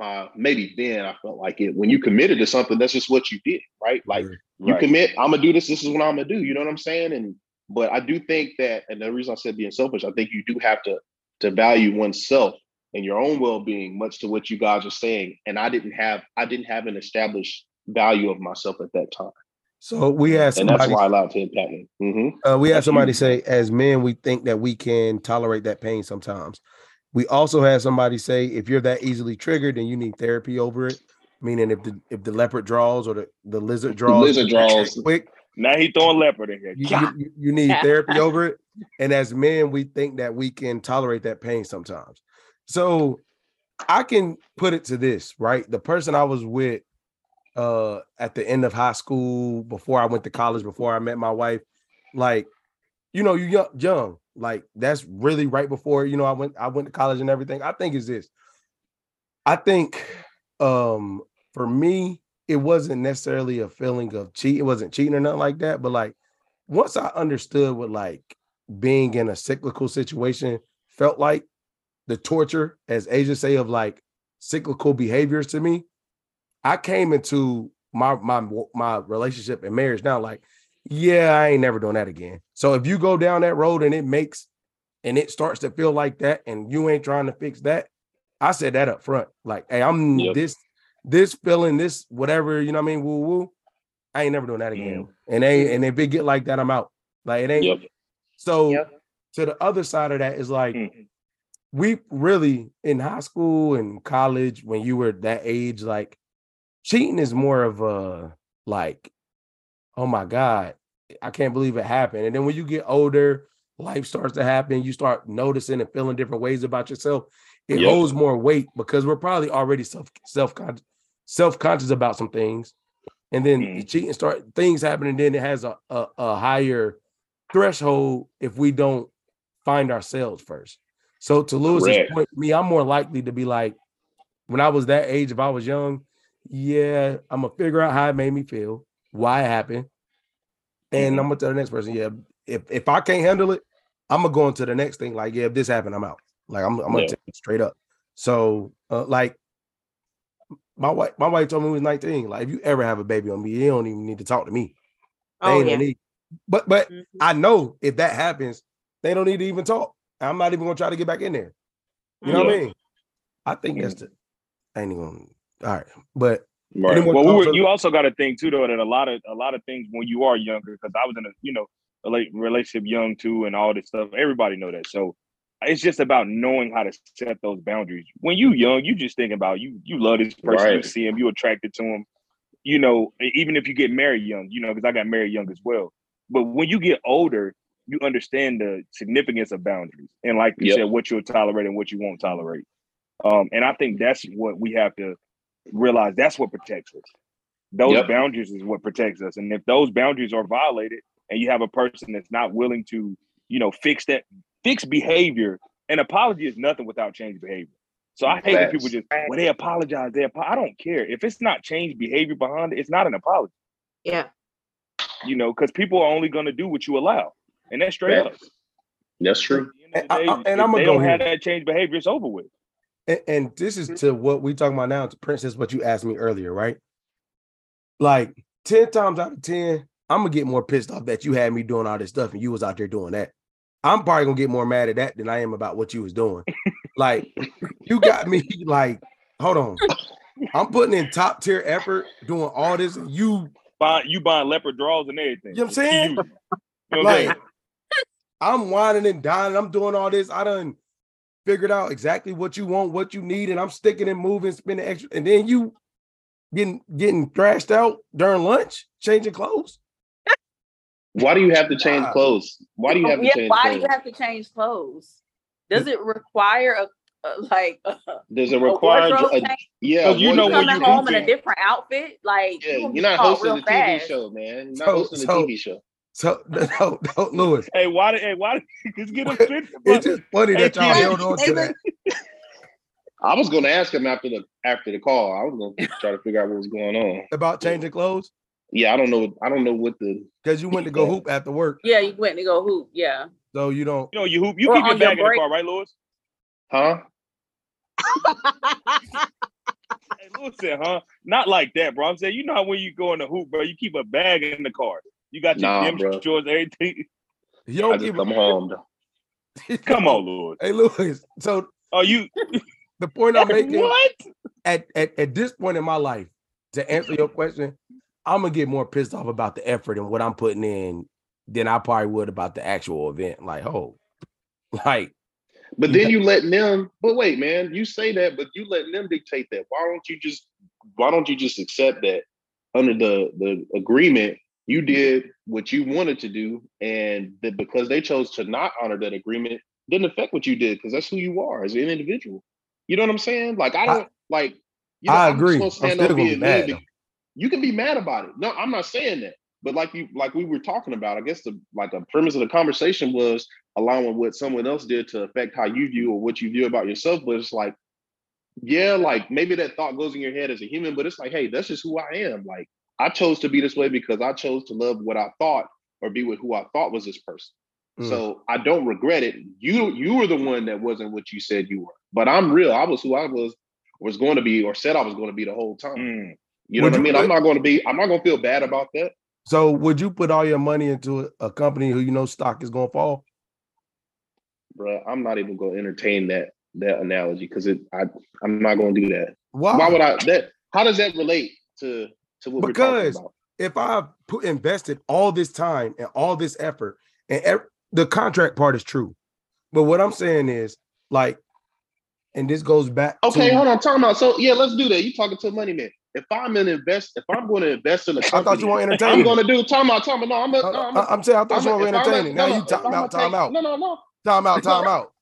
uh, maybe then I felt like it when you committed to something, that's just what you did, right? Like you Right. commit, I'm gonna do this. This is what I'm gonna do. You know what I'm saying? And but I do think that, and the reason I said being selfish, I think you do have to to value oneself and your own well-being, much to what you guys are saying. And I didn't have, I didn't have an established value of myself at that time, So we had and that's why I allowed to impact me. Mhm. Uh, we had somebody say, as men, we think that we can tolerate that pain sometimes. We also had somebody say, if you're that easily triggered, then you need therapy over it. Meaning, if the if the leopard draws or the, the lizard draws, lizard draws. quick, Now he throwing leopard in here. you, you, you- you need therapy over it. And as men, we think that we can tolerate that pain sometimes. So I can put it to this, right? The person I was with uh at the end of high school, before I went to college, before I met my wife, like, you know, you young, young, like that's really right before, you know, I went, I went to college and everything. I think is this. I think um for me, it wasn't necessarily a feeling of cheat, it wasn't cheating or nothing like that, but like once I understood what like being in a cyclical situation felt like, the torture, as Asia say, of like cyclical behaviors to me, I came into my my my relationship and marriage now like, yeah, I ain't never doing that again. So if you go down that road and it makes and it starts to feel like that, and you ain't trying to fix that, I said that up front. Like, hey, I'm Yep. this this feeling, this whatever, you know what I mean? Woo woo. I ain't never doing that again. And they and if it get like that, I'm out. Like it ain't Yep. so Yep. to the other side of that is like Mm. we really in high school and college when you were that age, like cheating is more of a like, oh my God, I can't believe it happened. And then when you get older, life starts to happen, you start noticing and feeling different ways about yourself. It Yep. holds more weight because we're probably already self self self conscious about some things. And then the Mm. cheating start things happen, and then it has a, a, a higher threshold if we don't find ourselves first. So to Lewis's Correct. point, me, I'm more likely to be like, when I was that age, if I was young, yeah, I'm gonna figure out how it made me feel, why it happened, and Mhm. I'm gonna tell the next person, yeah, if if I can't handle it, I'm gonna go into the next thing. Like, yeah, if this happened, I'm out. Like, I'm, I'm gonna Yeah. tell you straight up. So, uh, like, my wife, my wife told me when we was 19. Like, if you ever have a baby on me, you don't even need to talk to me. They Oh ain't yeah. need. But but Mhm. I know if that happens, they don't need to even talk. I'm not even gonna try to get back in there. You know what I mean? I think that's the. I ain't even. All right, but Right. Well, we were, you also got to think too, though, that a lot of a lot of things when you are younger, because I was in a you know a late relationship young too, and all this stuff. Everybody know that. So it's just about knowing how to set those boundaries. When you young, you just think about you you love this person, you see him, you attracted to him. You know, even if you get married young, you know, because I got married young as well. But when you get older, you understand the significance of boundaries and, like you Yep. said, what you'll tolerate and what you won't tolerate. Um, and I think that's what we have to realize. That's what protects us. Those Yep. boundaries is what protects us. And if those boundaries are violated, and you have a person that's not willing to, you know, fix that, fix behavior, an apology is nothing without change behavior. So I hate when people just, well, they apologize. They apo-. I don't care if it's not change behavior behind it. It's not an apology, Yeah. you know, because people are only going to do what you allow, and that's straight up. That's true. At the end of the And I, I, and I'm gonna they go don't have here. that change behavior, it's over with. and, and this is to what we talking about now, to Princess, what you asked me earlier, right? Like 10 times out of 10, I'm gonna get more pissed off that you had me doing all this stuff and you was out there doing that. I'm probably gonna get more mad at that than I am about what you was doing. like you got me like, hold on. I'm putting in top tier effort doing all this, you Buy, you buying leopard draws and everything. You know what I'm saying? You. You know what I'm like I'm whining and dining, I'm doing all this. I done figured out exactly what you want, what you need, and I'm sticking and moving, spending extra, and then you getting getting thrashed out during lunch, changing clothes. Why do you have to change clothes? Why do you oh, have to yeah, change why clothes? do you have to change clothes? Does it require a, a like a, There's a a required, a- change? yeah. 'Cause you know wardrobe when coming you home in a different outfit? Like Yeah, you you're not hosting a TV fast. show, man. You're not So- hosting a TV show. So no, no, Lewis. Hey, why did hey why did just get offended? It's just funny Hey, that y'all held on to that. I was going to ask him after the after the call. I was going to try to figure out what was going on. about changing clothes Yeah, I don't know. I don't know what the. because you went to go hoop after work, Yeah, you went to go hoop. Yeah. so you don't. You know, you hoop, you keep your on your bag in the car, right, Lewis? Huh? Hey, Lewis said, huh? Not like that, bro. I'm saying, you know how when you go in the hoop, bro, you keep a bag in the car. You got your Nah, gym bro. shorts, everything. You don't just give come home. a Come on, Lewis. Hey, Lewis. So are you the point I'm making what? at, at at this point in my life, to answer your question, I'm gonna get more pissed off about the effort and what I'm putting in than I probably would about the actual event. Like, oh, like But then you letting them. But wait, man, you say that, but you letting them dictate that. Why don't you just? Why don't you just accept that under the the agreement? You did what you wanted to do, and that because they chose to not honor that agreement, didn't affect what you did because that's who you are as an individual. You know what I'm saying? Like I I- don't like. You I I'm agree. supposed to I'm still up gonna be mad. You can be mad about it. No, I'm not saying that. But like you, like we were talking about, I guess the like the premise of the conversation was allowing what someone else did to affect how you view or what you view about yourself. But it's like, yeah, like maybe that thought goes in your head as a human, but it's like, hey, that's just who I am. Like I chose to be this way because I chose to love what I thought or be with who I thought was this person. Mm. So I don't regret it. You you were the one that wasn't what you said you were. But I'm real. I was who I was was going to be or said I was going to be the whole time. Mm. You know Would what I mean? put- I'm not going to be. I'm not going to feel bad about that. so would you put all your money into a, a company who you know stock is gonna fall? bro. I'm not even going to entertain that that analogy because it. I I'm not going to do that. Why? Why would I? That how does that relate to to what we're Because- talking about? if I put invested all this time and all this effort, and ev- the contract part is true, but what I'm saying is like, and this goes back. Okay, to, hold on. Talking about so yeah, let's do that. You talking to a money man? If I'm an invest, if I'm going to invest in a I company, I thought you were entertaining. I'm entertaining. going to do. Talking about, talking about. No, I'm. A, uh, no, I'm. A, I, am saying I thought I'm you a- were if I'm a- entertaining. Now no, you if time I'm out, time out, No, no, no. time out, time out.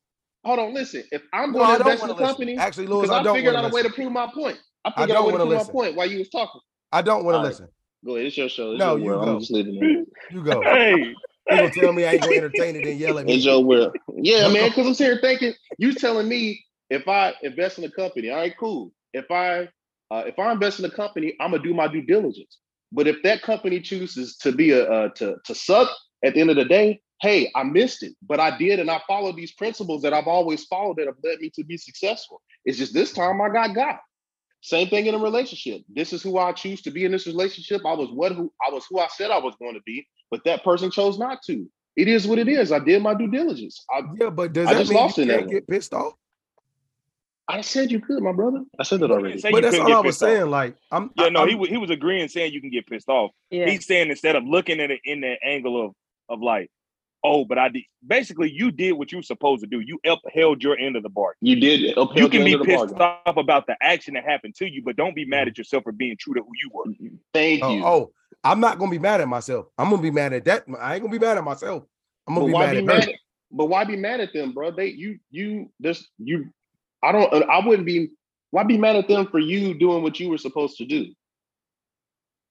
Hold on. Listen. If I'm going I to invest in want a to listen. company, Actually, Lewis, I I, don't figured out to a way to prove my point. I I figured out a don't way to wanna prove listen. my point while you was talking. I don't want to listen. Go ahead. It's your show. It's No, your you world. go. I'm just leaving it. You go. Hey, You gonna tell me I ain't gonna entertain it and yell at me? It's your world. Yeah, man. Because I'm sitting here thinking, you telling me if I invest in a company, all right, cool. If I uh, if I invest in a company, I'm gonna do my due diligence. But if that company chooses to be a uh, to to suck at the end of the day, hey, I missed it, but I did, and I followed these principles that I've always followed that have led me to be successful. It's just this time I got got. Same thing in a relationship. This is who I choose to be in this relationship. I was what who I was who I said I was going to be, but that person chose not to. It is what it is. I did my due diligence. I, Yeah, but does I that mean lost you can't get pissed off? I said you could, my brother. I said that already. But that's all I was pissed off. saying. Like, I'm yeah, no, I'm, he was he was agreeing, saying you can get pissed off. Yeah. He's saying instead of looking at it in the angle of of like, oh, but I did. Basically, you did what you were supposed to do. You upheld your end of the bargain. You did upheld You can the be end of pissed bargain. off about the action that happened to you, but don't be mad mm-hmm. at yourself for being true to who you were. Mm-hmm. Thank oh, you. oh, I'm not gonna be mad at myself. I'm gonna be mad at that. I ain't gonna be mad at myself. I'm gonna be mad be at mad? At, but why be mad at them, bro? They you you this you. I don't. Uh, I wouldn't be. Why be mad at them for you doing what you were supposed to do?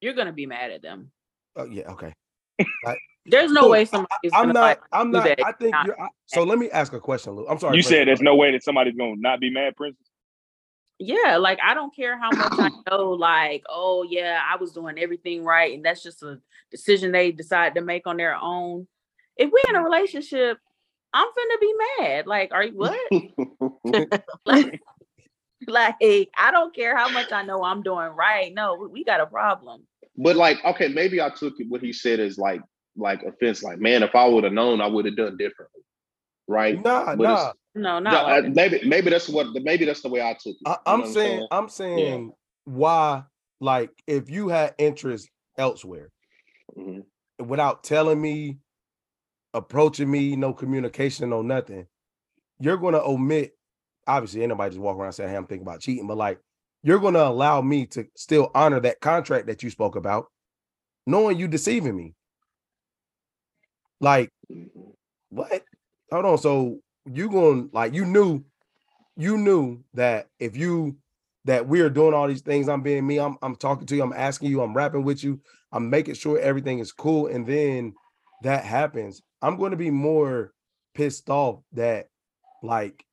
You're gonna be mad at them. Oh, yeah, okay. There's no Look, way somebody's I'm gonna not. like I'm do not. that. I think Not- you're. I, so let me ask a question, Lou. I'm sorry. You Prince. said there's no way that somebody's gonna not be mad, Princess. Yeah, like I don't care how much I know, like, oh yeah, I was doing everything right, and that's just a decision they decide to make on their own. If we're in a relationship, I'm finna be mad. Like, are you what? like, like, I don't care how much I know I'm doing right. No, we- we got a problem. But like, okay, maybe I took it what he said as like like offense. Like, man, if I would have known, I would have done differently. Right? Nah, But nah. No, No, not I- like maybe maybe that's what maybe that's the way I took it. I, You know I'm saying. I'm saying why. Like, if you had interest elsewhere, Mhm. without telling me, approaching me, no communication, no nothing, you're gonna omit obviously ain't nobody just walk around saying, Hey, I'm thinking about cheating, but like you're gonna allow me to still honor that contract that you spoke about, knowing you deceiving me. Like, what? Hold on. So you going to, like you knew, you knew that if you that we are doing all these things, I'm being me, I'm I'm talking to you, I'm asking you, I'm rapping with you, I'm making sure everything is cool, and then that happens, I'm going to be more pissed off that like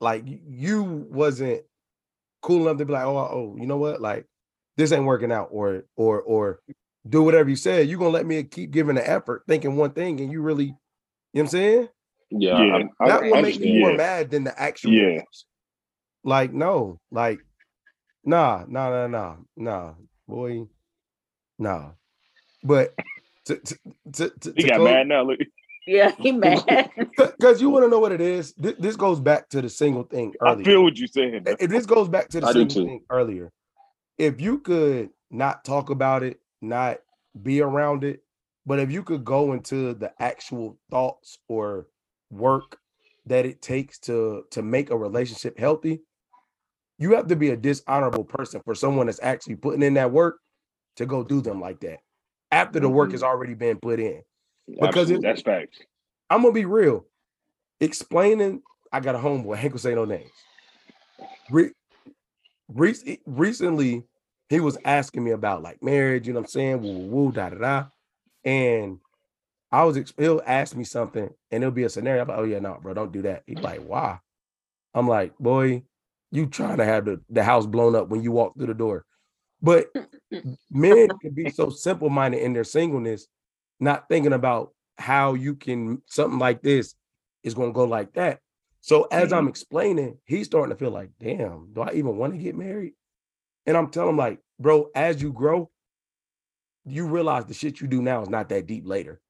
like you wasn't cool enough to be like, oh, oh, you know what, like this ain't working out, or or or do whatever you said. You're gonna let me keep giving the effort, thinking one thing, and you really, you know what I'm saying? Yeah, Yeah. I, I, that I will make me understand. more Yeah. mad than the actual. Yeah. news. Like no, like nah, nah, nah, nah, nah, boy, nah. But to to to, to, He to got close- mad now. Look, Yeah, he mad. because you want to know what it is. This, this goes back to the single thing earlier. I feel what you're saying. if this goes back to the I single thing earlier, if you could not talk about it, not be around it, but if you could go into the actual thoughts or work that it takes to to make a relationship healthy, you have to be a dishonorable person for someone that's actually putting in that work to go do them like that after the work has mm-hmm. already been put in. because Absolutely. That's facts. I'm gonna be real. Explaining, I got a homeboy. Hank will say no names. Re- rec- recently, he was asking me about like marriage. You know what I'm saying? Woo, woo, woo, da da da. And I was he'll ask me something, and it'll be a scenario. I'm like, oh yeah, no, bro, don't do that. He's like, why? I'm like, boy, you trying to have the, the house blown up when you walk through the door. But men can be so simple minded in their singleness, not thinking about how you can something like this is going to go like that. So as I'm explaining, he's starting to feel like, damn, do I even want to get married? And I'm telling him, like, bro, as you grow, you realize the shit you do now is not that deep later.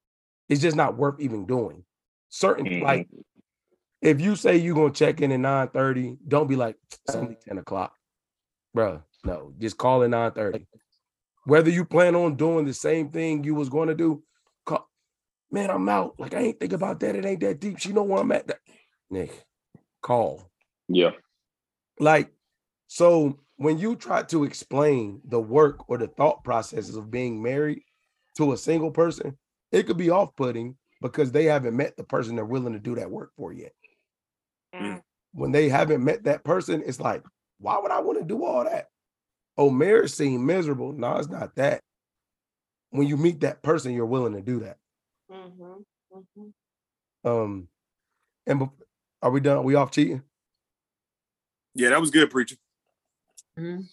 It's just not worth even doing. Certain Mhm. like if you say you're gonna check in at 9 30, don't be like it's only 10 o'clock. Bruh, no, just call at 9 30. Whether you plan on doing the same thing you was going to do, call, man, I'm out. Like I ain't think about that. It ain't that deep. She know where I'm at. That, Nick, call. Yeah. Like, so when you try to explain the work or the thought processes of being married to a single person, it could be off-putting because they haven't met the person they're willing to do that work for yet. Yeah. When they haven't met that person, it's like, why would I want to do all that? Oh, marriage seemed miserable. No, it's not that. When you meet that person, you're willing to do that. Mhm, mhm. Um, and bef- are we done? Are we off cheating? Yeah, that was good, preacher. Mhm.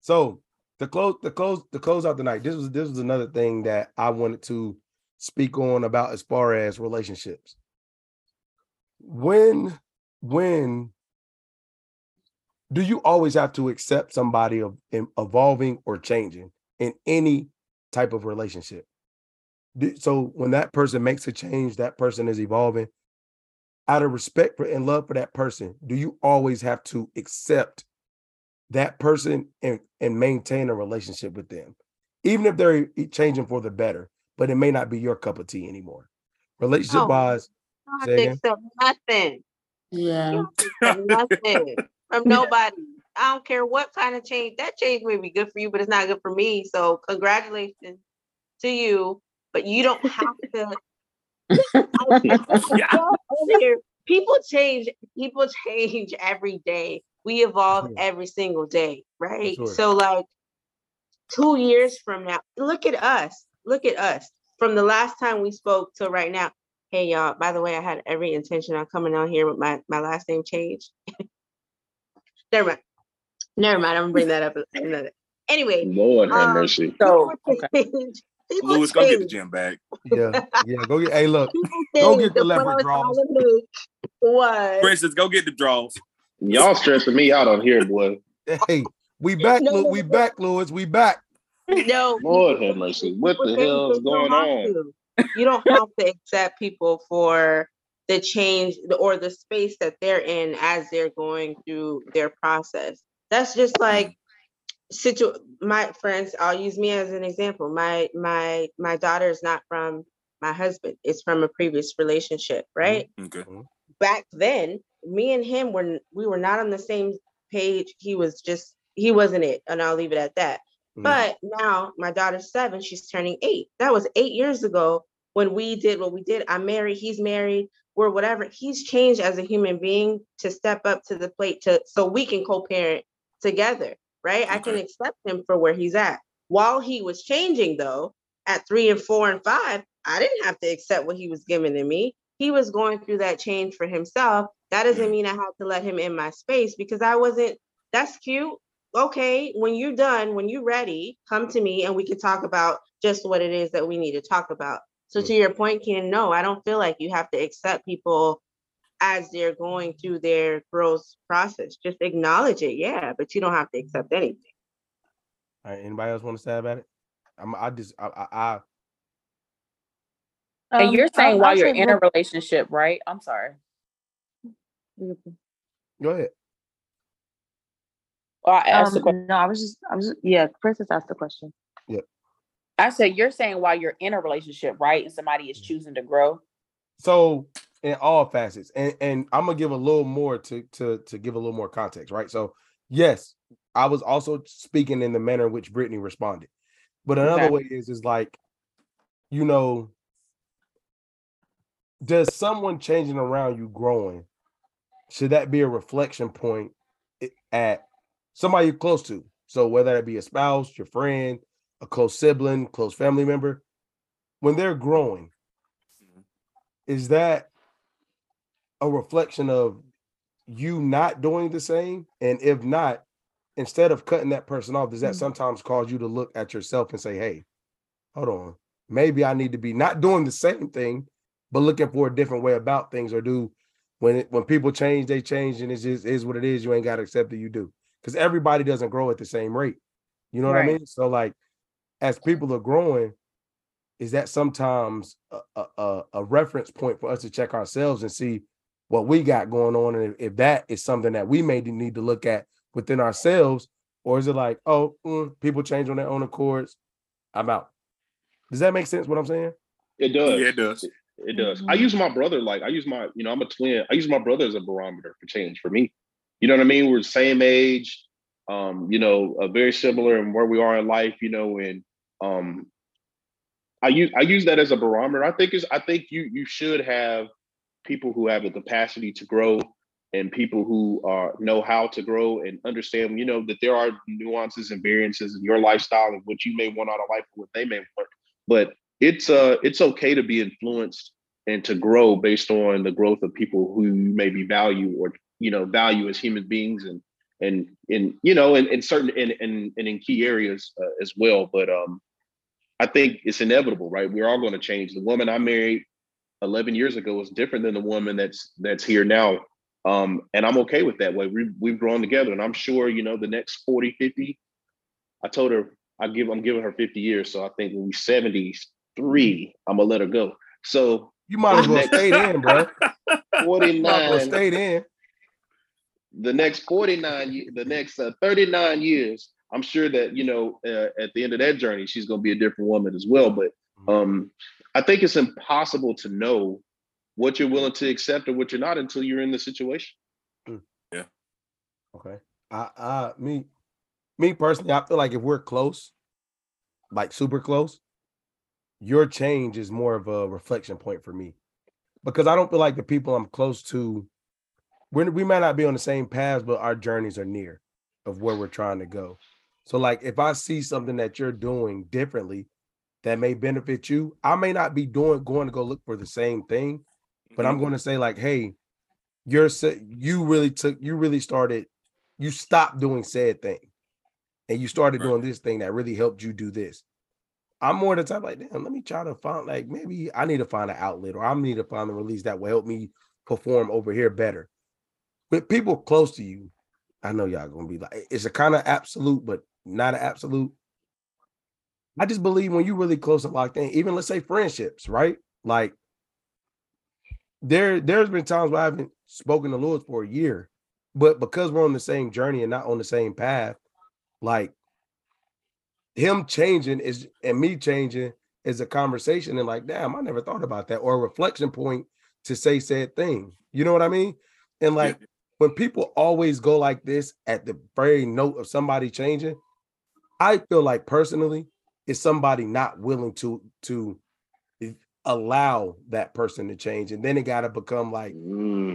So the close the close the close out the night. This was this was another thing that I wanted to speak on about as far as relationships. When when do you always have to accept somebody of evolving or changing in any type of relationship? Do- So when that person makes a change, that person is evolving. Out of respect for and love for that person, do you always have to accept that person and, and maintain a relationship with them, even if they're changing for the better, but it may not be your cup of tea anymore. Oh, relationship No. wise, You don't have Say to again? accept nothing. Yeah. You don't have to accept nothing from nobody. I don't care what kind of change. That change may be good for you, but it's not good for me. So congratulations to you. But you don't have to. People change. People change every day. We evolve every single day, right? sure. So like two years from now, look at us. Look at us. From the last time we spoke to right now. Hey y'all, by the way, I had every intention on coming on here with my, my last name change. Never mind. Never mind. I'm gonna bring that up another. Anyway, Lord have Um, mercy. So people okay. change. People Lewis, go get the gym bag. yeah, yeah. Go get. Hey, look, Go get the point I leopard was draws. trying to was Princess, go get the draws. Y'all stressing me out on here, boy. hey, we back. No, Lew- we back, Lewis. We back. no. Lord have mercy. What the hell is but you don't going on? to. You don't have to accept people for the change or the space that they're in as they're going through their process. That's just like situ my friends, I'll use me as an example. My my my daughter is not from my husband, it's from a previous relationship, right? Okay. back then, me and him were we were not on the same page. He was just he wasn't it, and I'll leave it at that. Mhm. But now my daughter's seven, she's turning eight. That was eight years ago when we did what we did. I'm married, he's married, we're whatever. He's changed as a human being to step up to the plate to so we can co-parent together, right? I can accept him for where he's at. While he was changing though, at three and four and five, I didn't have to accept what he was giving to me. He was going through that change for himself. That doesn't mean I had to let him in my space because I wasn't, that's cute. Okay, when you're done, when you're ready, come to me and we can talk about just what it is that we need to talk about. So Mm. to your point, Ken, no, I don't feel like you have to accept people as they're going through their growth process. Just acknowledge it, yeah, but you don't have to accept anything. All right, anybody else want to say about it? I'm, I just, I, I, I And Um, you're saying I'll- while I'll you're say in a relationship, right? I'm sorry. go ahead. Or I asked the Um, question. no, I was just, I was, just, yeah. Princess asked the question. I said you're saying while you're in a relationship, right? And somebody is mm-hmm. choosing to grow. So in all facets, and and I'm gonna give a little more to to to give a little more context, right? So yes, I was also speaking in the manner in which Brittany responded, but another Okay. way is is like, you know, does someone changing around you growing, should that be a reflection point eh, at somebody you're close to? So whether that be a spouse, your friend, a close sibling, close family member, when they're growing, is that a reflection of you not doing the same? And if not, instead of cutting that person off, does that Mhm. sometimes cause you to look at yourself and say, hey, hold on, maybe I need to be not doing the same thing, but looking for a different way about things or do when it, when people change, they change and it just is what it is. You ain't got to accept that you do. Because everybody doesn't grow at the same rate. You know what I mean? So like as people are growing, is that sometimes a, a, a- a reference point for us to check ourselves and see what we got going on and if, if that is something that we may need to look at within ourselves or is it like oh mm, people change on their own accords i'm out does that make sense what i'm saying It does. Yeah, it does. It does. I use my brother like I use my, you know, I'm a twin. I use my brother as a barometer for change for me. You know what I mean? We're the same age, um, you know, uh, very similar in where we are in life, you know, and um I use I use that as a barometer. I think is I think you you should have people who have the capacity to grow and people who are know how to grow and understand, you know, that there are nuances and variances in your lifestyle and what you may want out of life and what they may want. But it's uh it's okay to be influenced and to grow based on the growth of people who you maybe value or you know value as human beings and and in you know in, in certain in, in and in key areas uh, as well but um i think it's inevitable right? We're all going to change. The woman i married 11 years ago was different than the woman that's that's here now. Um and i'm okay with that way. We, we've grown together and i'm sure you know the next 40 50 i told her i give i'm giving her 50 years so i think when we 73 i'm gonna let her go. So you might as well Next- stay in bro. 49 might well stay in the next 49 the next uh, 39 years i'm sure that you know uh, at the end of that journey she's going to be a different woman as well but um i think it's impossible to know what you're willing to accept or what you're not until you're in the situation Yeah. Okay. I I me me personally, I feel like if we're close, like super close, your change is more of a reflection point for me. Because I don't feel like the people I'm close to, we're, we might not be on the same paths, but our journeys are near of where we're trying to go. So, like, if I see something that you're doing differently that may benefit you, I may not be doing going to go look for the same thing, but Mm-hmm. I'm going to say like, hey, you're you really took you really started you stopped doing said thing and you started Right. doing this thing that really helped you do this. I'm more the type like, damn, let me try to find like maybe I need to find an outlet or I need to find a release that will help me perform over here better. With people close to you, I know y'all gonna be like, it's a kind of absolute, but not an absolute. I just believe when you're really close and locked in, even let's say friendships, right? Like there, there's been times where I haven't spoken to Lewis for a year, but because we're on the same journey and not on the same path, like him changing is and me changing is a conversation and like, damn, I never thought about that or a reflection point to say said thing. You know what I mean? And Yeah. like when people always go like this at the very note of somebody changing, I feel like personally, it's somebody not willing to to allow that person to change, and then it got to become like,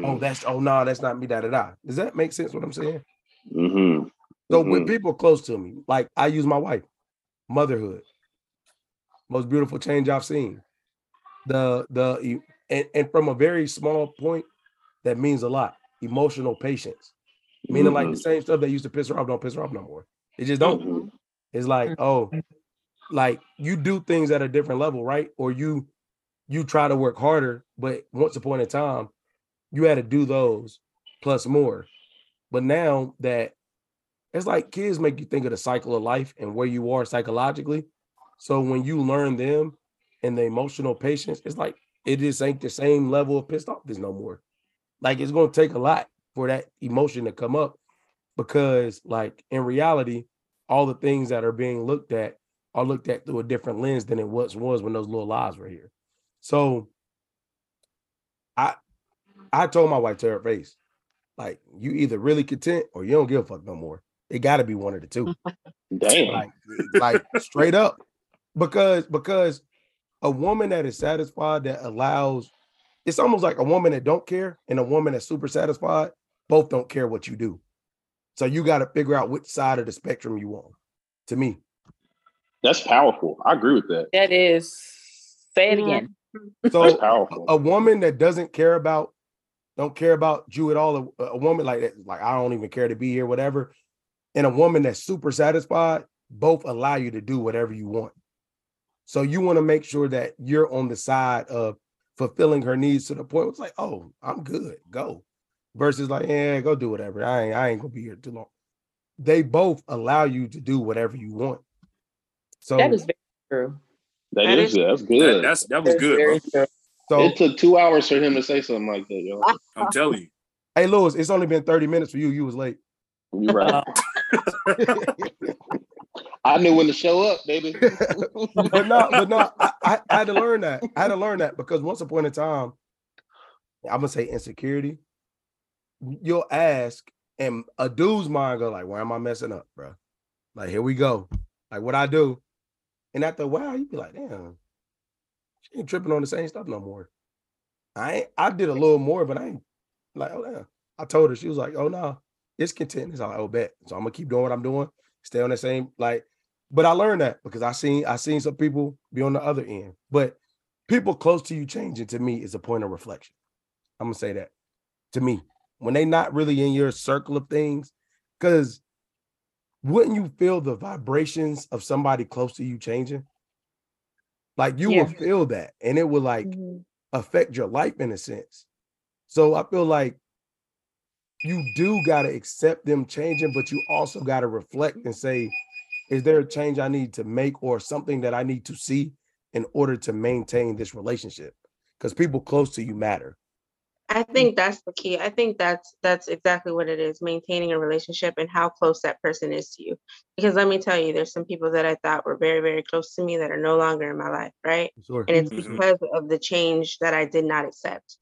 oh, Mm, that's oh no, that's not me. Da da da. Does that make sense? What I'm saying? mhm. So when Mhm. people close to me, like I use my wife, motherhood, most beautiful change I've seen. The the and, and from a very small point, that means a lot. Emotional patience, meaning like the same stuff that used to piss her off don't piss her off no more. It just don't. It's like mm-hmm. oh, like you do things at a different level, right? Or you you try to work harder, but once upon a time, you had to do those plus more. But now that it's like kids make you think of the cycle of life and where you are psychologically. So when you learn them and the emotional patience, it's like it just ain't the same level of pissed off this no more. Like it's gonna take a lot for that emotion to come up because, like in reality, all the things that are being looked at are looked at through a different lens than it was was when those little lies were here. So I I told my wife to her face, like you either really content or you don't give a fuck no more. It got to be one of the two, Damn. like like straight up, because because a woman that is satisfied that allows, it's almost like a woman that don't care and a woman that's super satisfied. Both don't care what you do, so you got to figure out which side of the spectrum you want. To me, That's powerful. I agree with that. That is say it Yeah. again. Mm-hmm. That's so powerful. a woman that doesn't care about don't care about you at all a, a woman like that like i don't even care to be here whatever and a woman that's super satisfied both allow you to do whatever you want so you want to make sure that you're on the side of fulfilling her needs to the point where it's like oh i'm good go versus like yeah go do whatever i ain't i ain't gonna be here too long they both allow you to do whatever you want so That is very true. That That is is- that's That, good. that's that was That is good, bro. so it took two hours for him to say something like that, yo. I'm telling you. hey lewis it's only been 30 minutes for you you was late You're right. Uh, I knew when to show up, baby. but no, but no, I, I, I had to learn that. I had to learn that because once upon a time, I'm gonna say insecurity. You'll ask, and a dude's mind go like, "Why am I messing up, bro?" Like, here we go. Like, what I do, and after a while, you be like, "Damn, she ain't tripping on the same stuff no more." I ain't, I did a little more, but I ain't like, oh damn. I told her she was like, "Oh no, it's content." It's like, "Oh bet." So I'm gonna keep doing what I'm doing, stay on the same like but I learned that because I seen I seen some people be on the other end. But people close to you changing to me is a point of reflection. I'm gonna say that to me when they not really in your circle of things, because wouldn't you feel the vibrations of somebody close to you changing? Like you Yeah. will feel that, and it will like Mhm. affect your life in a sense. So I feel like you do got to accept them changing, but you also got to reflect and say, is there a change I need to make or something that I need to see in order to maintain this relationship? Because people close to you matter. I think that's the key. I think that's that's exactly what it is, maintaining a relationship and how close that person is to you. Because let me tell you, there's some people that I thought were very, very close to me that are no longer in my life, right? Sure. And it's Mhm. because of the change that I did not accept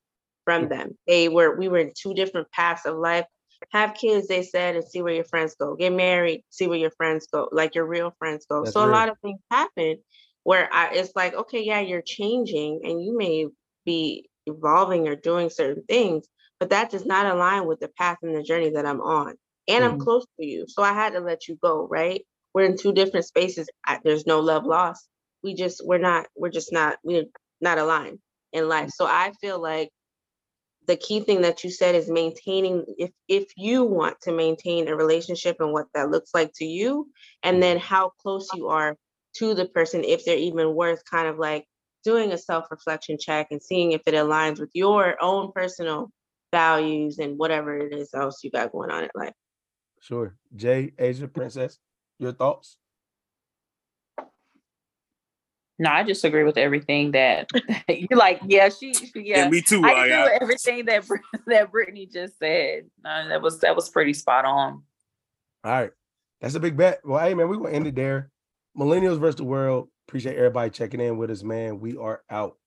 from them. They were we were in two different paths of life. Have kids, they said, and see where your friends go. Get married, see where your friends go, like your real friends go. That's so real. a lot of things happen where I it's like, okay, yeah, you're changing and you may be evolving or doing certain things, but that does not align with the path and the journey that I'm on. And I'm Mhm. close to you. So I had to let you go, right? We're in two different spaces. I, there's no love lost. We just we're not we're just not we're not aligned in life. So I feel like the key thing that you said is maintaining if if you want to maintain a relationship and what that looks like to you and then how close you are to the person if they're even worth kind of like doing a self-reflection check and seeing if it aligns with your own personal values and whatever it is else you got going on in life Sure. Jay, Asia, Princess, your thoughts? No, I just agree with everything that you're like. Yeah, she. she- Yeah, Yeah, me too. I I, agree with everything that that Brittany just said. No, that was that was pretty spot on. All right. That's a big bet. Well, hey man, we're gonna end it there. Millennials versus the world. Appreciate everybody checking in with us, man. We are out.